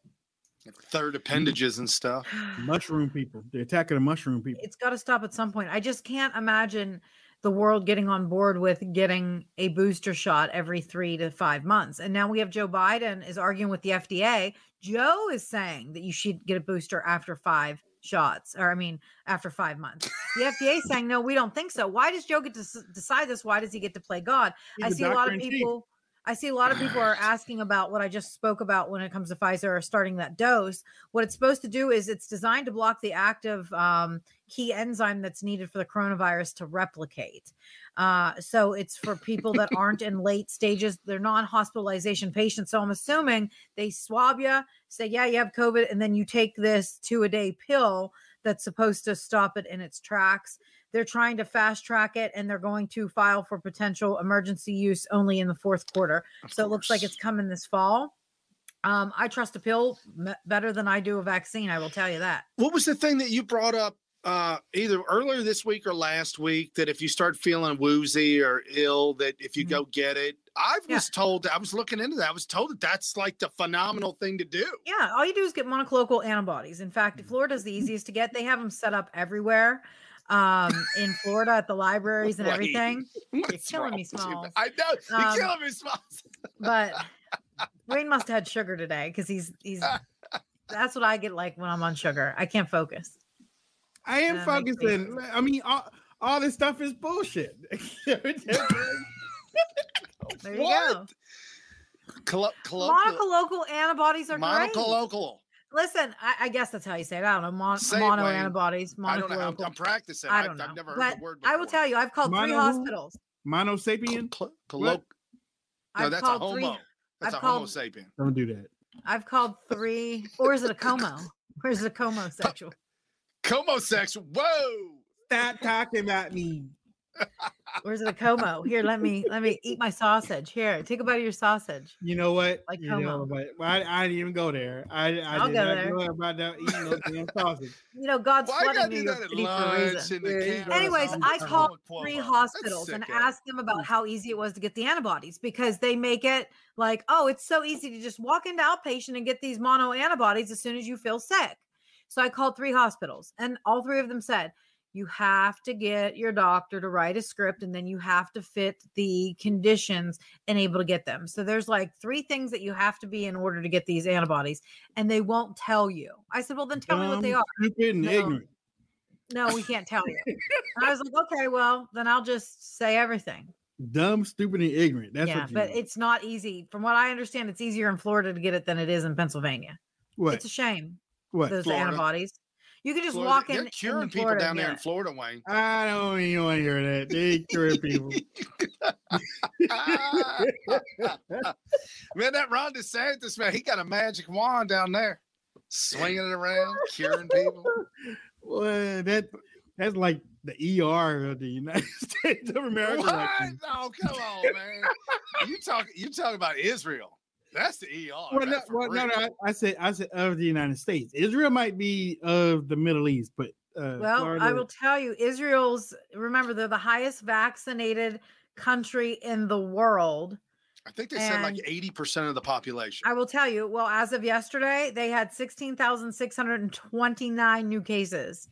Third appendages and stuff. Mushroom people. They're attacking the mushroom people. it's got to stop at some point. I just can't imagine the world getting on board with getting a booster shot every three to five months. And now we have Joe Biden is arguing with the FDA. Joe is saying that you should get a booster after five shots, or I mean, after five months. The FDA is saying, no, we don't think so. Why does Joe get to s- decide this? Why does he get to play God? He's I see a lot of people. I see a lot of people are asking about what I just spoke about when it comes to Pfizer starting that dose. What it's supposed to do is it's designed to block the active um, key enzyme that's needed for the coronavirus to replicate. Uh, so it's for people that aren't in late stages, they're non hospitalization patients. So I'm assuming they swab you, say, yeah, you have COVID, and then you take this two a day pill that's supposed to stop it in its tracks. They're trying to fast track it and they're going to file for potential emergency use only in the fourth quarter. Of So it looks like it's coming this fall. Um, I trust a pill m- better than I do a vaccine. I will tell you that. What was the thing that you brought up uh, either earlier this week or last week that if you start feeling woozy or ill, that if you Mhm. go get it? I Yeah. was told, I was looking into that. I was told that that's like the phenomenal thing to do. Yeah, all you do is get monoclonal antibodies. In fact, Florida's the easiest to get. They have them set up everywhere um, in Florida at the libraries and Wait. everything. What's killing me? Smalls. I know. You're Um, killing me, Smalls. But Wayne must have had sugar today because he's he's. That's what I get like when I'm on sugar. I can't focus. I am That makes me- focusing. I mean, all, all this stuff is bullshit. There you What? go. Collo- colloquial- Monoclonal antibodies are great. Monocolloquial. Listen, I, I guess that's how you say it. I don't know. Mon- Say mono Wayne. antibodies. I don't know. how I'm, monoclonal. I'm practicing. I don't know. I've never heard but the word I will tell you, I've called three Mono who? hospitals. Mono sapien. Cl- What? colloq- no, I've that's a called homo. three. That's I've a homo called- sapien. Don't do that. I've called three. Or is it a como? Or is it a como sexual? Homosexual. Whoa. Stop talking about me. Where's the it como? Here, let me let me eat my sausage. Here, take a bite of your sausage. You know what? Like you know, but I, I didn't even go there. I, I I'll did go not there. go about that eating no damn sausage. You know, God's Why you flooding gotta New York City for a reason. Yeah. Anyways, I called three hospitals and asked them about how easy it was to get the antibodies because they make it like, oh, it's so easy to just walk into outpatient and get these mono antibodies as soon as you feel sick. So I called three hospitals, and all three of them said, you have to get your doctor to write a script and then you have to fit the conditions and able to get them. So there's like three things that you have to be in order to get these antibodies, and they won't tell you. I said, well, then tell me what they are. Stupid and No. ignorant. No, we can't tell you. I was like, okay, well, then I'll just say everything. Dumb, stupid, and ignorant. That's yeah, what you but are. it's not easy. From what I understand, it's easier in Florida to get it than it is in Pennsylvania. what? It's a shame. What? Those Florida. antibodies. You can just Florida, walk they're in. in curing people Florida down there get in. Florida, Wayne. I don't even want to hear that. They cure people. man, that Ron DeSantis, man, he got a magic wand down there, swinging it around, curing people. Well, that that's like the ER of the United States of America. What? right. Oh, come on, man. You talk, you talk about Israel. That's the ER. Well, no, well, no, no, I, I said I said of the United States. Israel might be of the Middle East, but uh, Well, I will tell you, Israel's, remember, they're the highest vaccinated country in the world. I think they said like eighty percent of the population. I will tell you, well, as of yesterday, they had 16,629 new cases.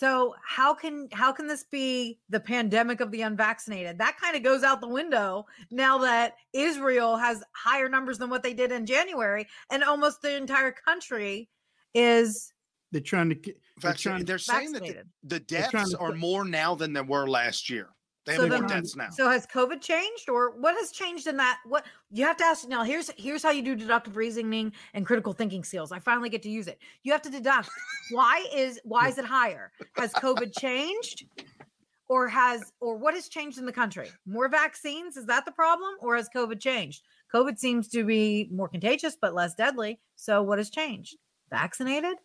So how can how can this be the pandemic of the unvaccinated? That kind of goes out the window now that Israel has higher numbers than what they did in January and almost the entire country is they're trying to. ki- They're trying, They're saying that the, the deaths are more now than there were last year. They So have more deaths now. So has COVID changed, or what has changed in that? What you have to ask now. Here's here's how you do deductive reasoning and critical thinking skills. I finally get to use it. You have to deduct. why is why is it higher? Has COVID changed, or has or what has changed in the country? More vaccines is that the problem, or has COVID changed? COVID seems to be more contagious but less deadly. So what has changed? Vaccinated?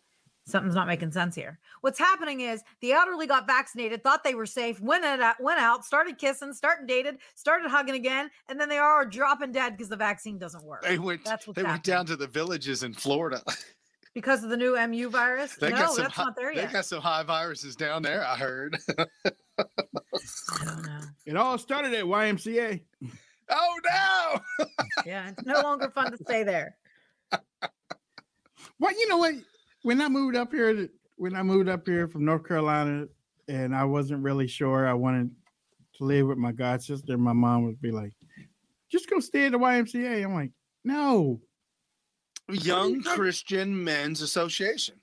Something's not making sense here. What's happening is the elderly got vaccinated, thought they were safe, went out, uh, went out, started kissing, started dated, started hugging again, and then they are dropping dead because the vaccine doesn't work They went. That's what's they went down to the villages in Florida. because of the new MU virus. They no, got some. that's hi- not there yet. they got some high viruses down there. I heard. I don't know. It all started at YMCA. oh no! Yeah, it's no longer fun to stay there. Well, you know what? When I moved up here, when I moved up here from North Carolina, and I wasn't really sure I wanted to live with my god sister, my mom would be like, "Just go stay at the YMCA." I'm like, "No, Young Christian Men's Association.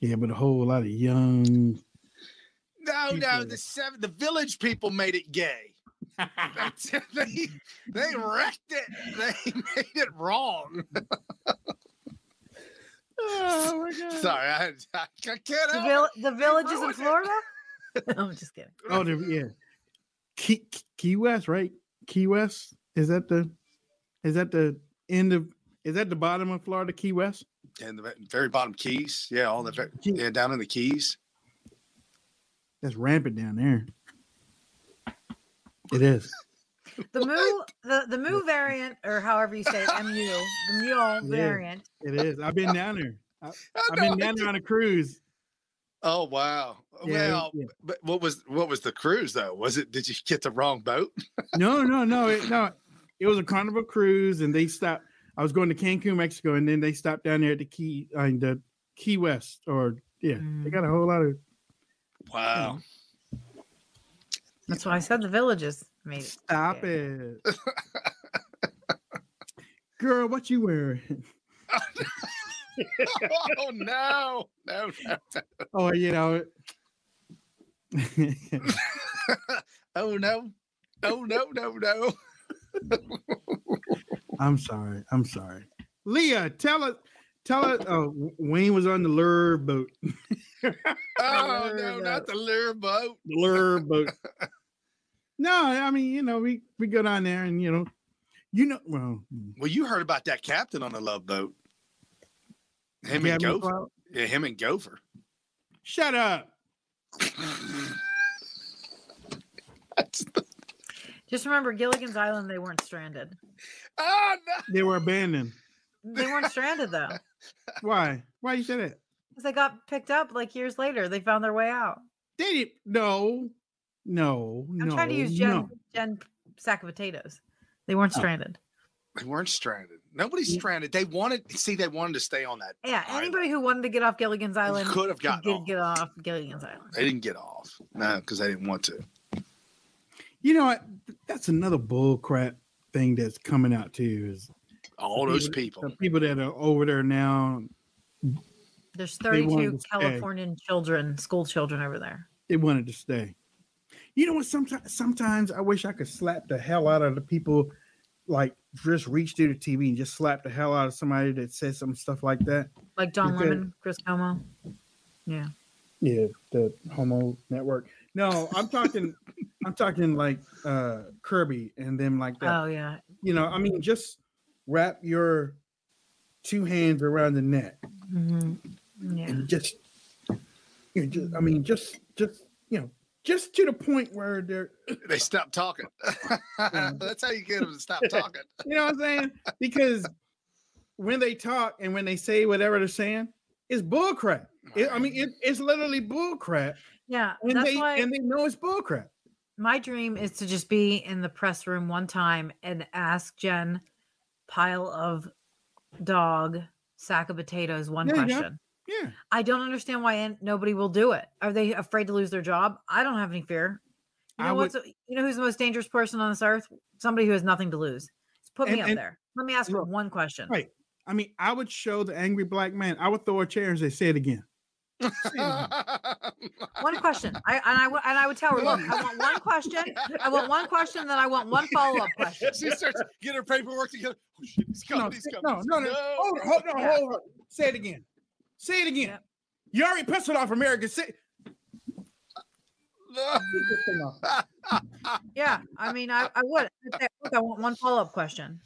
yeah," but a whole lot of young. No, no, the seven, the village people made it gay. That's, they they wrecked it. They made it wrong. Oh my god! Sorry, I, I can't The, help vill- it. the villages in ruined it. Florida. I'm just kidding. Oh, the, yeah, Key, Key West, right? Key West is that the is that the end of is that the bottom of Florida? Key West. And the very bottom keys. Yeah, all the ve- Key- yeah down in the keys. That's rampant down there. It is. The Moo, the the Moo variant, or however you say it, Mu, the Mule variant. It is. I've been down there. Oh, I've been down there on a cruise. Oh wow. Yeah, well, yeah. but what was what was the cruise though? Was it? Did you get the wrong boat? No, no, no, it, no. It was a carnival cruise, and they stopped. I was going to Cancun, Mexico, and then they stopped down there at the Key, uh, the Key West, or yeah, they got a whole lot of. Wow. That's why I said the villages made it. Stop it, girl. What you wearing? oh no, no, no. Oh, you know. Oh no. Oh no, no, no. I'm sorry. I'm sorry. Leah, tell us. Tell us. Oh, Wayne was on the lure boat. Oh lure no, boat. not the lure boat. The lure boat. No, I mean, you know, we we go down there, and you know, you know, well, hmm. Well, you heard about that captain on the love boat. Him Gavin and Gopher. MacLeod- Yeah, him and Gopher. Shut up. Just remember, Gilligan's Island, they weren't stranded. oh no. They were abandoned. They weren't stranded though, Why? Why you said it? because they got picked up like years later. They found their way out. They didn't. No, no, I'm no. trying to use Jen no. Jen sack of potatoes. They weren't Oh. stranded. They weren't stranded. Nobody's Yeah. stranded. They wanted see, they wanted to stay on that. Yeah, island. anybody who wanted to get off Gilligan's Island could have could gotten get, off. get off Gilligan's Island. They didn't get off. No, because they didn't want to. You know what? That's another bull crap thing that's coming out too. Is All those people. the people that are over there now, There's 32 to stay. Californian children, school children over there. they wanted to stay. You know what? Sometimes, sometimes I wish I could slap the hell out of the people, like just reach through the TV and just slap the hell out of somebody that says some stuff like that. Like Don Okay. Lemon, Chris Cuomo. Yeah. Yeah, the Homo Network. No, I'm talking. I'm talking like uh Kirby and them like that. Oh yeah. you know, I mean, just wrap your two hands around the neck hmm Yeah. and just, you know, just, I mean, just, just, you know, just to the point where they're, They stopped talking. That's how you get them to stop talking. you know what I'm saying? Because when they talk and when they say whatever they're saying, it's bull crap. It- I mean, it, it's literally bull crap, Yeah. and That's they why and they know it's bull crap. my dream is to just be in the press room one time and ask Jen pile of dog sack of potatoes one There you go. question. Yeah, I don't understand why an- nobody will do it. Are they afraid to lose their job? I don't have any fear. You I know would- what's you know who's the most dangerous person on this earth? Somebody who has nothing to lose. Just put me up and- there. Let me ask her look, one question. right. I mean, I would show the angry black man. I would throw a chair and say, "Say it again." One question. I and I would and I would tell her, look, I want one question. I want one question, then I want one follow up question. she starts getting her paperwork together. Oh shit, he's coming. No, he's coming. no, no, no. Hold hold on, Yeah. hold on. Say it again. Say it again. Yep. You already pissed it off America. Say No. this thing off. Yeah, I mean, I, I would. I'd I want one follow up question.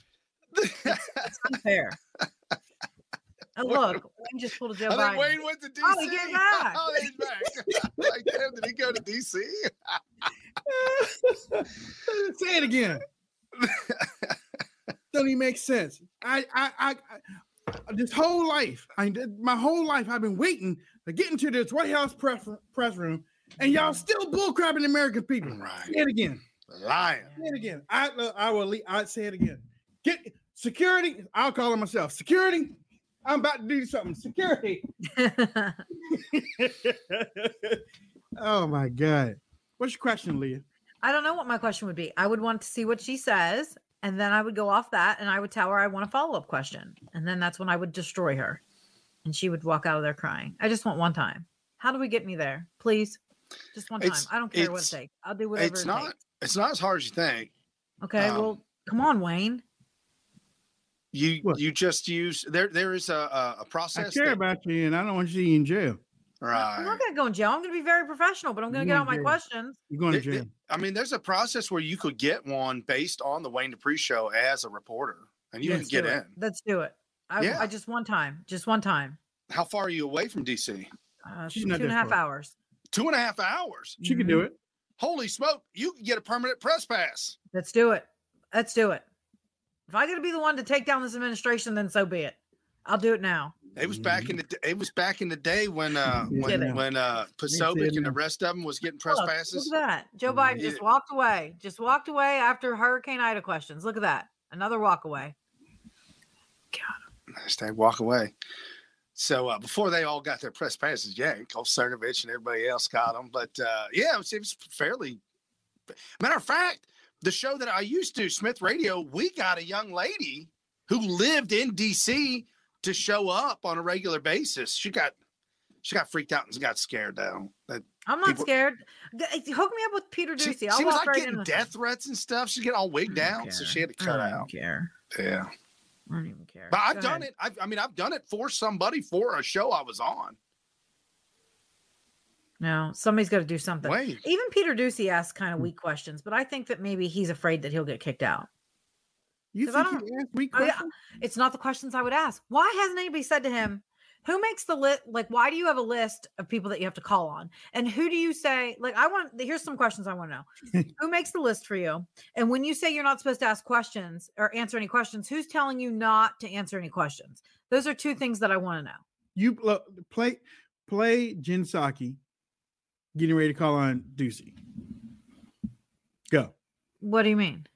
It's unfair. And look, Wayne just pulled a Joe I Biden. Wayne went to DC. Oh, he came back. Oh, he's back. like, damn, did he go to DC? Say it again. Doesn't even make sense. I, I, I, I this whole life, I did my whole life, I've been waiting to get into this White House press press room, and y'all still bullcrapping American people. Right. Say it again. Lion. Say it again. I, uh, I will. le- I'd say it again. Get security. I'll call it myself. Security. I'm about to do something. Security. oh my god. What's your question, Leah? I don't know what my question would be. I would want to see what she says, and then I would go off that, and I would tell her I want a follow up question, and then that's when I would destroy her, and she would walk out of there crying. I just want one time. How do we get me there, please? Just one time. It's- I don't care what it takes. I'll do whatever It's it not. takes. It's not as hard as you think. Okay. um, well, come on, Wayne. You What? you just use there. there is a, a process. I care that- about you, and I don't want you to see you in jail. I'm not going to go in jail. I'm going to be very professional, but I'm going to get all my jail. questions. You're going to jail. I mean, there's a process where you could get one based on the Wayne Dupree show as a reporter, and you Let's can get in. Let's do it. I, Yeah. I just one time, just one time. How far are you away from DC? Uh, She's two not and a that half far. hours. Two and a half hours. She can Mm-hmm. do it. Holy smoke! You can get a permanent press pass. Let's do it. Let's do it. If I got to be the one to take down this administration, then so be it. I'll do it now. It was back in the it was back in the day when uh when Kidding. when uh Posobiec and the rest of them was getting press Look, passes. Look at that. Joe Mhm. Biden just walked away. Just walked away after Hurricane Ida questions. Look at that. Another walk away. Hashtag walk away. So uh, before they all got their press passes, yeah, Cole Cernovich and everybody else got them. But uh, yeah, it was, it was fairly. Matter of fact, the show that I used to, Smith Radio, we got a young lady who lived in D.C. to show up on a regular basis. She got she got freaked out and got scared though. That I'm not People- scared. G- Hook me up with Peter she, Doocy. I'll she was like right getting death threats and stuff. She's get all wigged I out, so she had to I cut even out. care. Yeah, I don't even care. but I've done it. I've, I mean, I've done it for somebody for a show I was on. No, somebody's got to do something. Wait. Even Peter Doocy asks kind Hmm. of weak questions, but I think that maybe he's afraid that he'll get kicked out. You think don't- you ask yeah. questions? It's not the questions I would ask. Why hasn't anybody said to him, who makes the list? Like, why do you have a list of people that you have to call on? And who do you say, like, I want, here's some questions I want to know. who makes the list for you? And when you say you're not supposed to ask questions or answer any questions, who's telling you not to answer any questions? Those are two things that I want to know. You pl- play play Jen Psaki getting ready to call on Doocy. Go. What do you mean?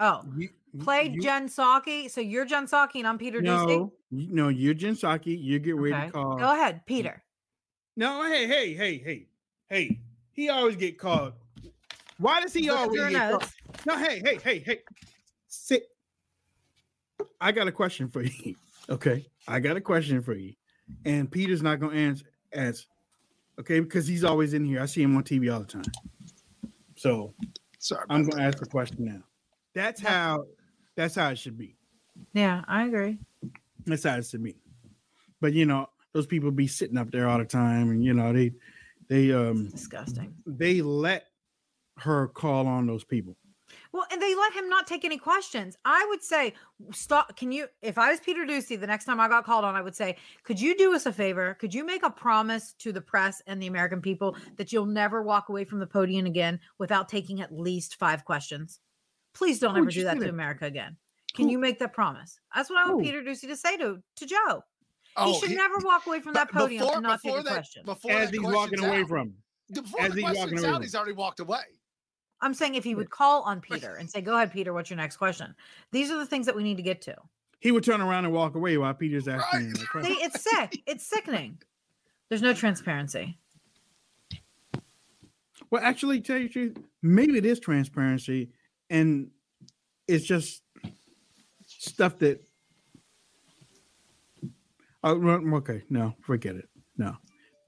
Oh, You- play you- Jen Psaki. So you're Jen Psaki and I'm Peter Doocy. No, you- no, you're Jen Psaki. You get ready Okay. to call. Go ahead, Peter. No, hey, hey, hey, hey, hey. He always get called. Why does he Look at always your get called? No, hey, hey, hey, hey. Sit. I got a question for you. Okay. I got a question for you. And Peter's not gonna answer answer. Okay, because he's always in here. I see him on TV all the time. So Sorry, I'm gonna that. ask the question now. That's how that's how it should be. Yeah, I agree. That's how it should be. But you know, those people be sitting up there all the time, and you know, they they um Disgusting. they let her call on those people. Well, and they let him not take any questions. I would say, stop. Can you, if I was Peter Doocy, the next time I got called on, I would say, could you do us a favor? Could you make a promise to the press and the American people that you'll never walk away from the podium again without taking at least five questions? Please don't Who ever do that to that? America again. Can Who- you make that promise? That's what I want Who? Peter Doocy to say to, to Joe. Oh, he should he- never walk away from that podium before- and not take before a that- question. Before As he's walking question's away out- from. Before as the he's walking question's away out, he's already walked away. I'm saying if he would call on Peter and say, go ahead, Peter, what's your next question? These are the things that we need to get to. He would turn around and walk away while Peter's asking him that See, question. it's sick. It's sickening. There's no transparency. Well, actually, tell you the truth, maybe it is transparency, and it's just stuff that. Oh, well, okay, no, forget it. No,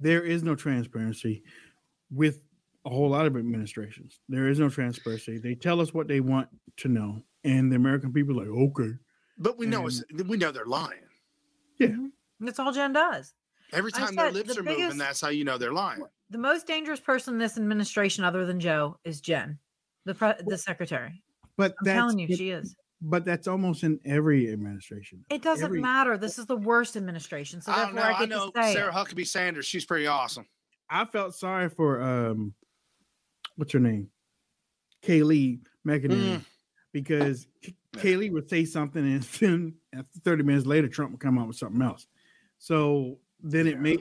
there is no transparency with a whole lot of administrations. There is no transparency. They tell us what they want to know, and the American people are like, okay. But we know it's we know they're lying. Yeah. That's all Jen does. Every I time their lips the are moving, that's how you know they're lying. The most dangerous person in this administration, other than Joe, is Jen, the pre- the secretary. But I'm that's telling you, but, she is. but that's almost in every administration. It doesn't every- matter. This is the worst administration, so I don't know. I, I, get know to say Sarah. Huckabee Sanders. She's pretty awesome. I felt sorry for um, what's her name, Kayleigh McEnany, Mm. because Kayleigh would say something, and then after thirty minutes later, Trump would come out with something else. So then it made,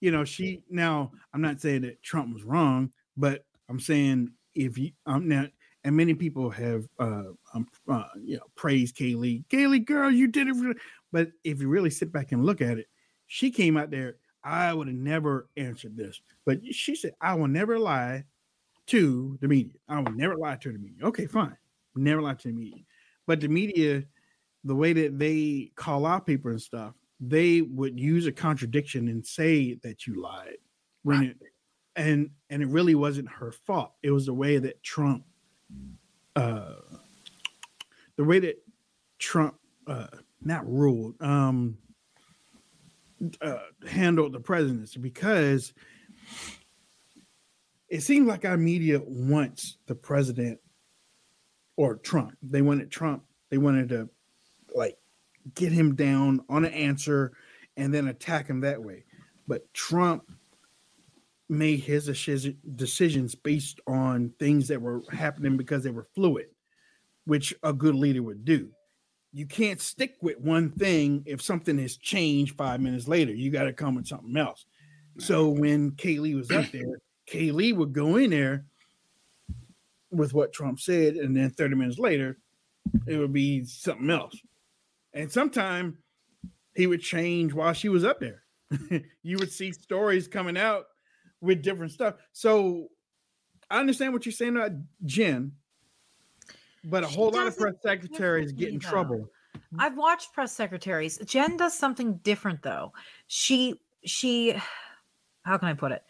you know, she. Now I'm not saying that Trump was wrong, but I'm saying if you um now. And many people have, uh, um, uh, you know, praised Kayleigh. Kayleigh, girl, you did it. But if you really sit back and look at it, she came out there. I would have never answered this, but she said, "I will never lie to the media. I will never lie to the media." Okay, fine, never lie to the media. But the media, the way that they call out people and stuff, they would use a contradiction and say that you lied when Right. it, and and it really wasn't her fault. It was the way that Trump, uh, the way that Trump, uh, not ruled, um, uh, handled the presidency because it seems like our media wants the president or Trump. They wanted Trump. They wanted to like get him down on an answer and then attack him that way. But Trump made his decisions based on things that were happening because they were fluid, which a good leader would do. You can't stick with one thing if something has changed five minutes later. You got to come with something else. So when Kayleigh was up there, Kayleigh would go in there with what Trump said, and then 30 minutes later, it would be something else. And sometime he would change while she was up there. you would see stories coming out with different stuff. So I understand what you're saying about Jen, but a She whole lot of press secretaries get in though. trouble. I've watched press secretaries. Jen does something different though. She she how can I put it?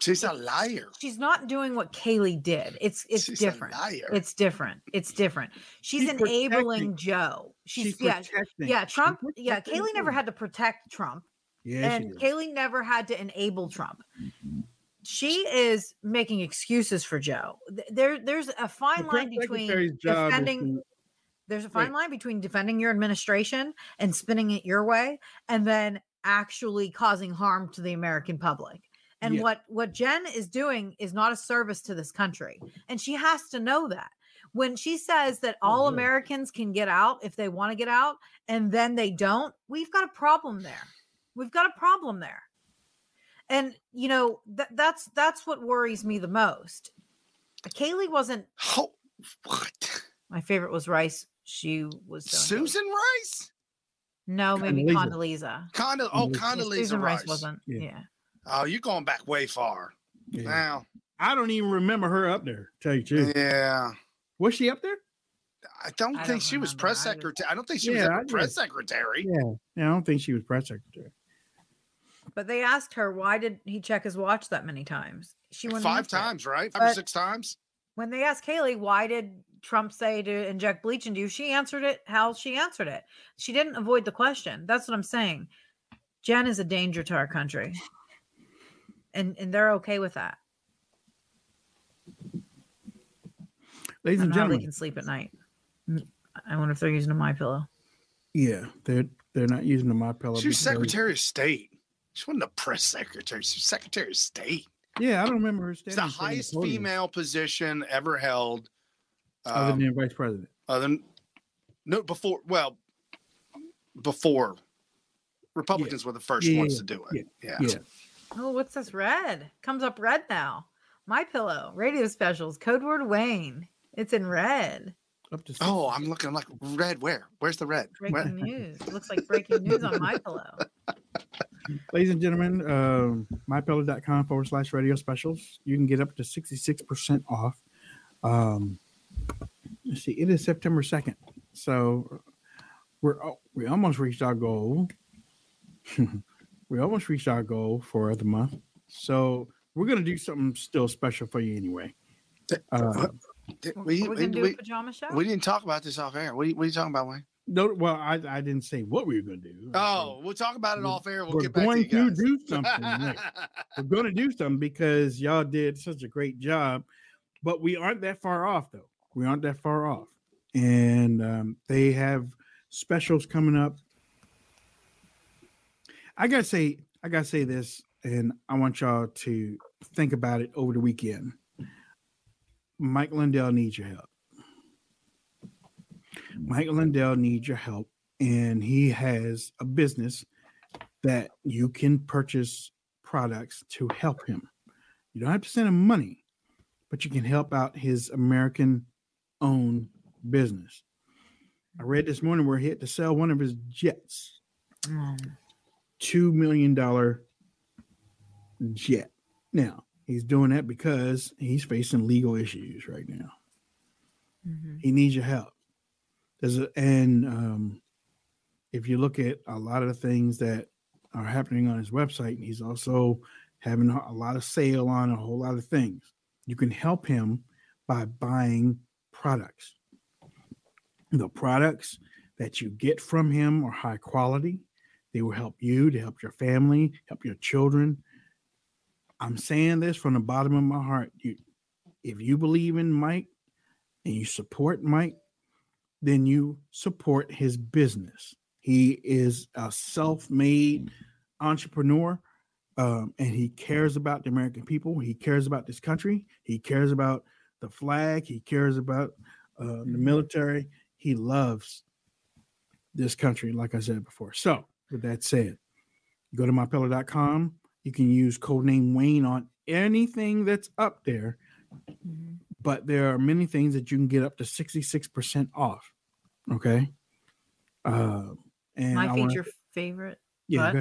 She's a liar. She's not doing what Kayleigh did. It's it's She's a different. liar. It's different. It's different. She's, She's enabling protecting- Joe. She's, She's yeah, protecting. yeah, she's Trump. Yeah, Kayleigh never had to protect Trump. Yeah, and. Kayleigh never had to enable Trump. Mm-hmm. She is making excuses for Joe. There, there's a fine The line between secretary's job is defending. There's a fine line between defending your administration and spinning it your way, and then actually causing harm to the American public. And Yeah. what what Jen is doing is not a service to this country, and she has to know that. When she says that oh, all yeah. Americans can get out if they want to get out, and then they don't, we've got a problem there. We've got a problem there. And you know that that's that's what worries me the most. Kayleigh wasn't Oh, what? my favorite was Rice. She was so Susan Rice? No, maybe Condoleezza. Condoleezza. Conda- oh, Condoleezza. Yeah, Susan Rice. Rice wasn't. Yeah. Yeah. Oh, you're going back way far. Yeah. Now, I don't even remember her up there. Tell you truth. yeah. Was she up there? I don't I think don't she was press secretary. I don't think she Yeah, was I press just- secretary. Yeah. Yeah, I don't think she was press secretary. But they asked her why did he check his watch that many times? She wouldn't Five answer it. times, right? Five or six times. When they asked Kayleigh why did Trump say to inject bleach into you, she answered it how she answered it. She didn't avoid the question. That's what I'm saying. Jen is a danger to our country. And and they're okay with that. Ladies and don't know how they gentlemen. can sleep at night. Mm, I wonder if they're using a my pillow. Yeah, they're they're not using a my pillow. She was Secretary of State. She wasn't a press secretary. She was Secretary of State. Yeah, I don't remember her It's the in front of highest podium female position ever held. other Um, than vice president. other than no before well before Republicans were the first Yeah, ones yeah, to do it. Yeah. Yeah, Oh, what's this red? Comes up red now. My pillow, radio specials, code word Wayne. It's in red. up to. Oh, I'm looking. I'm like red. Where? Where's the red? Where? Breaking news. It looks like breaking news on my pillow. Ladies and gentlemen, um, mypillow.com forward slash radio specials. You can get up to 66% off. Um, let's see, it is September 2nd. So we're oh, we almost reached our goal. We almost reached our goal for the month. So we're gonna do something still special for you anyway. Uh, We're We, we we, do a pajama show? we didn't talk about this off air. What are you, what are you talking about, Wayne? No, well, I, I didn't say what we were gonna do. I Oh, we'll talk about it off air. We'll we're get back going to you to do something we're going to do something because y'all did such a great job, but we aren't that far off though. We aren't that far off, and um, they have specials coming up. I gotta say, I gotta say this, and I want y'all to think about it over the weekend. Mike Lindell needs your help. Mike Lindell needs your help, and he has a business that you can purchase products to help him. You don't have to send him money, but you can help out his American owned business. I read this morning where he had to sell one of his jets, Mm. $2 million jet. Now, he's doing that because he's facing legal issues right now. Mhm. He needs your help. There's a, and um, if you look at a lot of the things that are happening on his website, and he's also having a lot of sale on a whole lot of things. You can help him by buying products. The products that you get from him are high quality. They will help you, to help your family, help your children. I'm saying this from the bottom of my heart. You, if you believe in Mike and you support Mike, then you support his business. He is a self-made entrepreneur, um, and he cares about the American people. He cares about this country. He cares about the flag. He cares about uh, the military. He loves this country, like I said before. So, with that said, go to mypillow.com. You can use codename Wayne on anything that's up there Mhm. But there are many things that you can get up to 66% off. Okay. Uh, and My I wanna- feature favorite. yeah.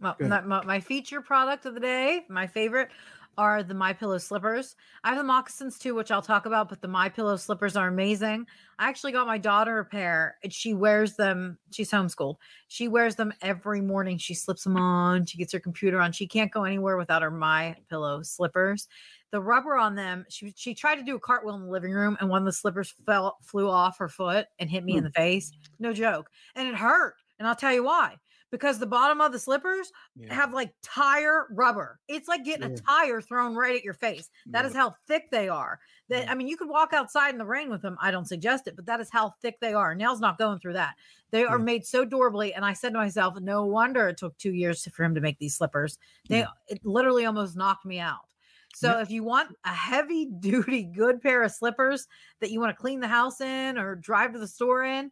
Well, Go ahead. my, my, my feature product of the day, my favorite, are the My Pillow slippers. I have the moccasins too, which I'll talk about, but the My Pillow slippers are amazing. I actually got my daughter a pair, and she wears them. She's homeschooled. She wears them every morning. She slips them on. She gets her computer on. She can't go anywhere without her My Pillow slippers. The rubber on them. She she tried to do a cartwheel in the living room, and one of the slippers fell flew off her foot and hit me in hmm. the face. No joke, and it hurt. And I'll tell you why. Because the bottom of the slippers Yeah. have like tire rubber. It's like getting Yeah. a tire thrown right at your face. That is Yeah. how thick they are. That. I mean, you could walk outside in the rain with them. I don't suggest it, but that is how thick they are. Nail's not going through that. They are made so durably. And I said to myself, no wonder it took two years for him to make these slippers. They it literally almost knocked me out. So if you want a heavy duty good pair of slippers that you want to clean the house in or drive to the store in,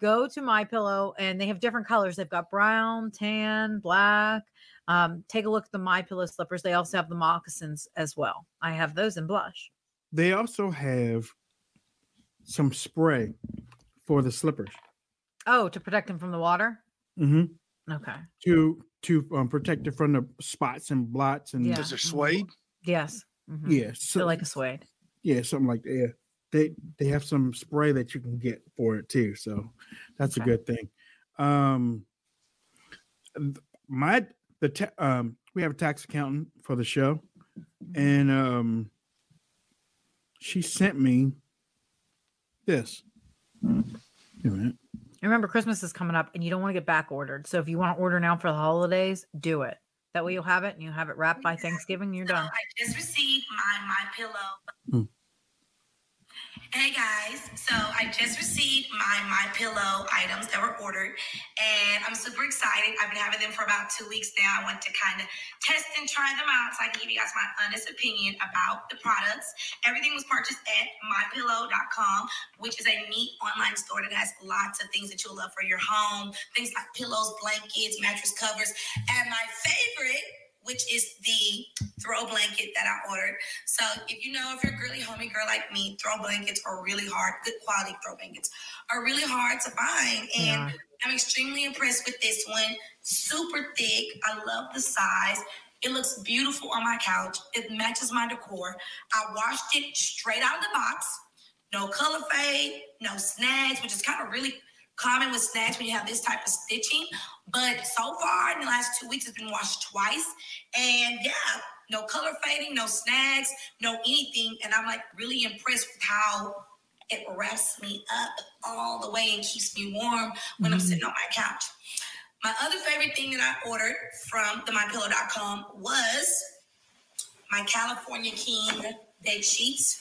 go to my pillow and they have different colors they've got brown tan black um, take a look at the my pillow slippers they also have the moccasins as well i have those in blush They also have some spray for the slippers oh to protect them from the water Mm Mhm. okay to to um, protect it from the spots and blots and Yeah. Because they're suede. yes Mhm. yeah, so, like a suede yeah, something like that. Yeah. They they have some spray that you can get for it too, so that's a good thing. Um, my the ta- um we have a tax accountant for the show, and um she sent me this. Wait remember christmas is coming up and you don't want to get back ordered so if you want to order now for the holidays do it that way you'll have it and you have it wrapped by thanksgiving you're So done I just received my my pillow. Hey guys, so I just received my my pillow items that were ordered, and I'm super excited. I've been having them for about two weeks now. I want to kind of test and try them out so I can give you guys my honest opinion about the products. Everything was purchased at mypillow.com, which is a neat online store that has lots of things that you'll love for your home, things like pillows, blankets, mattress covers, and my favorite which is the throw blanket that I ordered. So if you know if you're a girly homie girl like me, throw blankets are really hard. Good quality throw blankets are really hard to find. And Yeah. I'm extremely impressed with this one. Super thick. I love the size. It looks beautiful on my couch. It matches my decor. I washed it straight out of the box. No color fade, no snags, which is kind of really common with snacks when you have this type of stitching. But so far in the last two weeks, it's been washed twice. And yeah, no color fading, no snags, no anything. And I'm like really impressed with how it wraps me up all the way and keeps me warm when I'm mm-hmm. sitting on my couch. My other favorite thing that I ordered from the mypillow.com was my California King bed sheets.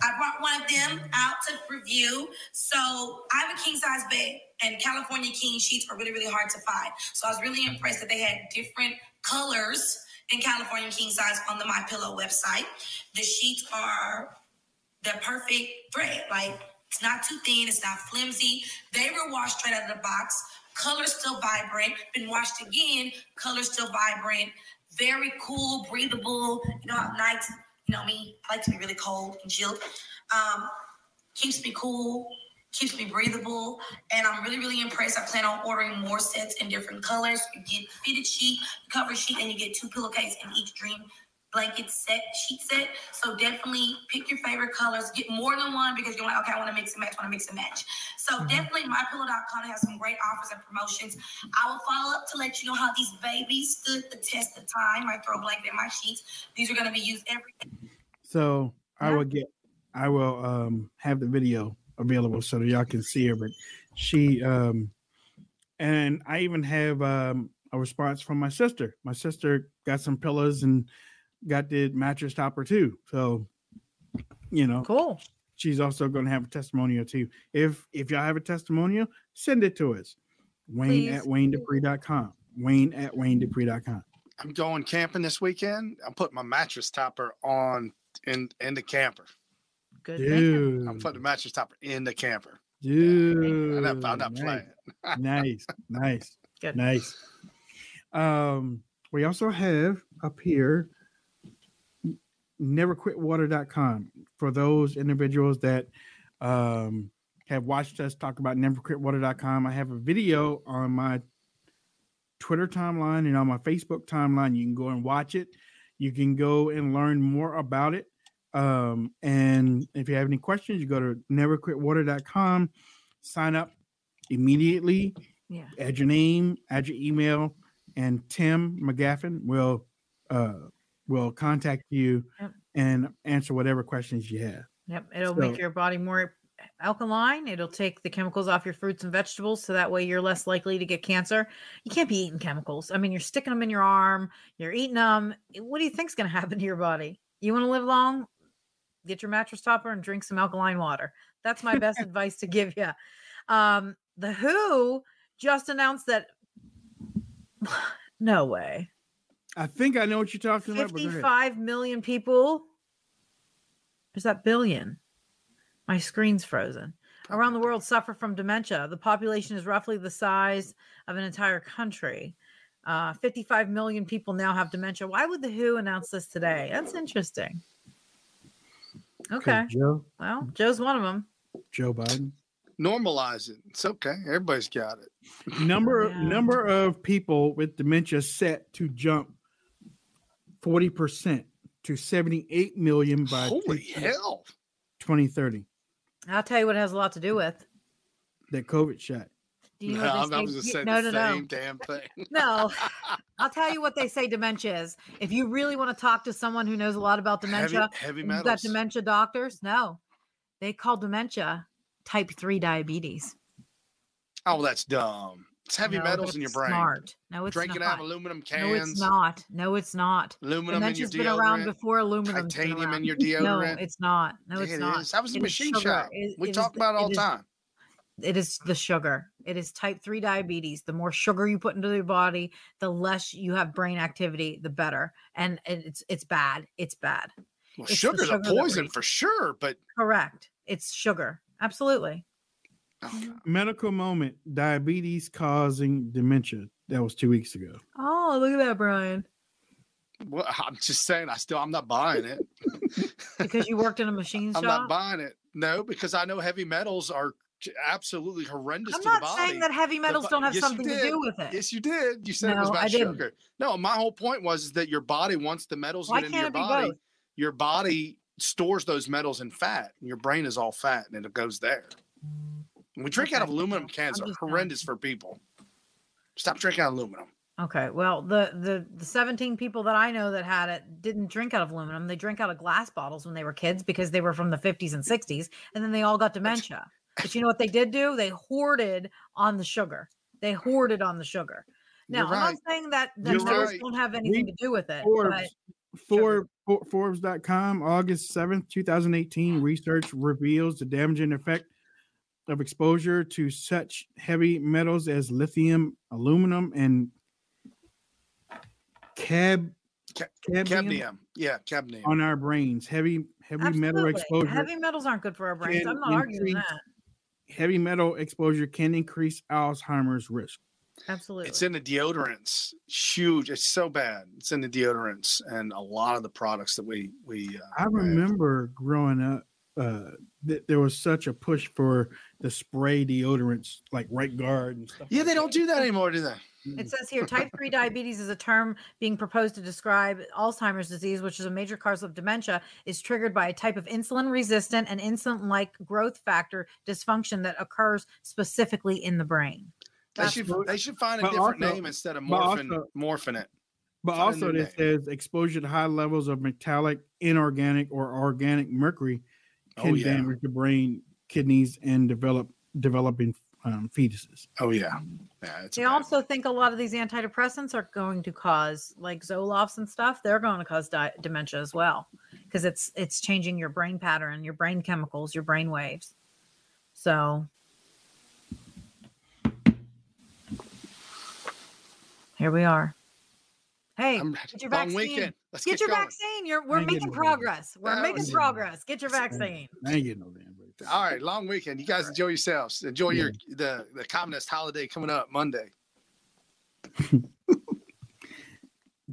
I brought one of them out to review. So I have a king size bed, and California King sheets are really, really hard to find. So I was really impressed that they had different colors in California King size on the My Pillow website. The sheets are the perfect thread. Like it's not too thin, it's not flimsy. They were washed straight out of the box. Color still vibrant. Been washed again. Color still vibrant. Very cool, breathable. You know nights, you know me, I like to be really cold and chilled. Um, keeps me cool, keeps me breathable, and I'm really, really impressed. I plan on ordering more sets in different colors. You get fitted sheet, cover sheet, and you get two pillowcases in each dream blanket set, sheet set. So definitely pick your favorite colors. Get more than one because you're like, okay, I want to mix and match, want to mix and match. So definitely mypillow.com has some great offers and promotions. I will follow up to let you know how these babies stood the test of time. I throw a blanket in my sheets. These are going to be used every So I will get, I will um have the video available so that y'all can see her. But she um, and I even have um a response from my sister. My sister got some pillows and got the mattress topper too. So, you know, Cool. she's also going to have a testimonial too. If if y'all have a testimonial, send it to us. Wayne at WayneDupree.com. Wayne at WayneDupree.com. I'm going camping this weekend. I'm putting my mattress topper on in in the camper. Good. thinking. Dude, I'm putting the mattress topper in the camper. dude, I'm not, I'm not nice. playing. nice, nice, Good. nice. Um, we also have up here neverquitwater.com for those individuals that um have watched us talk about neverquitwater.com. I have a video on my Twitter timeline and on my Facebook timeline. You can go and watch it. You can go and learn more about it. Um, and if you have any questions, you go to neverquitwater.com, sign up immediately, Yeah. add your name, add your email, and Tim McGaffin will uh will contact you Yep. and answer whatever questions you have. Yep. It'll So- make your body more alkaline. It'll take the chemicals off your fruits and vegetables. So that way you're less likely to get cancer. You can't be eating chemicals. I mean, you're sticking them in your arm, you're eating them. What do you think's going to happen to your body? You want to live long? Get your mattress topper and drink some alkaline water. That's my best advice to give you. Um, the WHO just announced that. no way. I think I know what you're talking about. but go ahead. 55 million people. Is that billion? My screen's frozen. Around the world suffer from dementia. The population is roughly the size of an entire country. Uh, 55 million people now have dementia. Why would the WHO announce this today? That's interesting. Okay. Joe, Well, Joe's one of them. Joe Biden. Normalize it. It's okay. Everybody's got it. Number Yeah. number of people with dementia set to jump 40% to 78 million by Holy 20 hell. 2030. I'll tell you what it has a lot to do with. That COVID shot. Do you know No, I was just you- saying no, the no, no. damn thing. No, I'll tell you what they say dementia is. If you really want to talk to someone who knows a lot about dementia, heavy, heavy you've got dementia doctors. No, they call dementia type 3 diabetes. Oh, that's dumb. It's heavy No, metals in your brain. Smart. No, it's Drinking not. out of aluminum no, it's not. No, it's not. Aluminum in your Dementia's been around before aluminum. Titanium in your No, it's not. No, it's it not. is. I was a machine shop. It- we it is talk the- about it all the time. it is the sugar. It is type 3 diabetes. The more sugar you put into your body, the less you have brain activity, the better. And and it's it's bad. It's bad. Well, it's sugar's sugar a poison for sure, but Correct. It's sugar. Absolutely. Oh, Medical moment diabetes causing dementia. That was two weeks ago. Oh, look at that, Brian. well, I'm just saying, I still, I'm not buying it. Because you worked in a machine shop. I'm not buying it. No, because I know heavy metals are absolutely horrendous I'm to not the body. saying that heavy metals bu- don't have yes, something to do with it. Yes, you did. You said it was No, about I didn't. sugar. No, my whole point was that your body, once the metals Why get into can't your it be body, both? your body stores those metals in fat, and your brain is all fat, and it goes there. We drink out of aluminum cans are just saying. horrendous for people. Stop drinking out of aluminum. Okay. Well, the the the 17 people that I know that had it didn't drink out of aluminum. They drank out of glass bottles when they were kids because they were from the 50s and 60s, and then they all got dementia. But you know what they did do? They hoarded on the sugar. They hoarded on the sugar. Now, You're I'm not saying that that You're those right. don't have anything to do with it. But Forbes, Forbes, For- Forbes.com, August 7th, 2018, research reveals the damaging effect of exposure to such heavy metals as lithium, aluminum, and cab, Ca- cadmium Cadmium. Yeah, cadmium. on our brains. Heavy, heavy metal exposure. Heavy metals aren't good for our brains. I'm not arguing that. heavy metal exposure can increase Alzheimer's risk. Absolutely. It's in the deodorants. Huge. It's so bad. It's in the deodorants and a lot of the products that we we. Uh, I have. remember growing up, uh, that there was such a push for the spray deodorants like Right Guard and stuff. Yeah, like they don't do that anymore, do they? It says here type 3 diabetes is a term being proposed to describe Alzheimer's disease, which is a major cause of dementia, is triggered by a type of insulin resistant and insulin like growth factor dysfunction that occurs specifically in the brain. They should what- they should find a but different also- name instead of but morphing also- morphing it. But Find also, new it says exposure to high levels of metallic, inorganic, or organic mercury Oh, can yeah. damage the brain, kidneys, and develop developing um, fetuses. Oh yeah, yeah. It's They a bad- also think a lot of these antidepressants are going to cause, like Zolofts and stuff, they're going to cause di- dementia as well because it's it's changing your brain pattern, your brain chemicals, your brain waves. So here we are. Hey, I'm get your long vaccine. Weekend. Let's Get, get your going. vaccine. You're we're making getting no progress. We're That making was- progress. Get your vaccine. I ain't getting no damn. All right, long weekend. You guys enjoy yourselves. Enjoy Yeah. your the the communist holiday coming up Monday.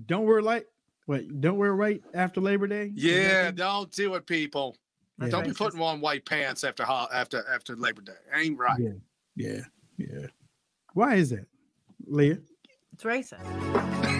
Don't wear light. Wait, don't wear white after Labor Day. Yeah, don't do it, people. That's Don't be putting on white pants after ho- after after Labor Day. Ain't right. Yeah, yeah, yeah. Why is that, Leah? It's racist.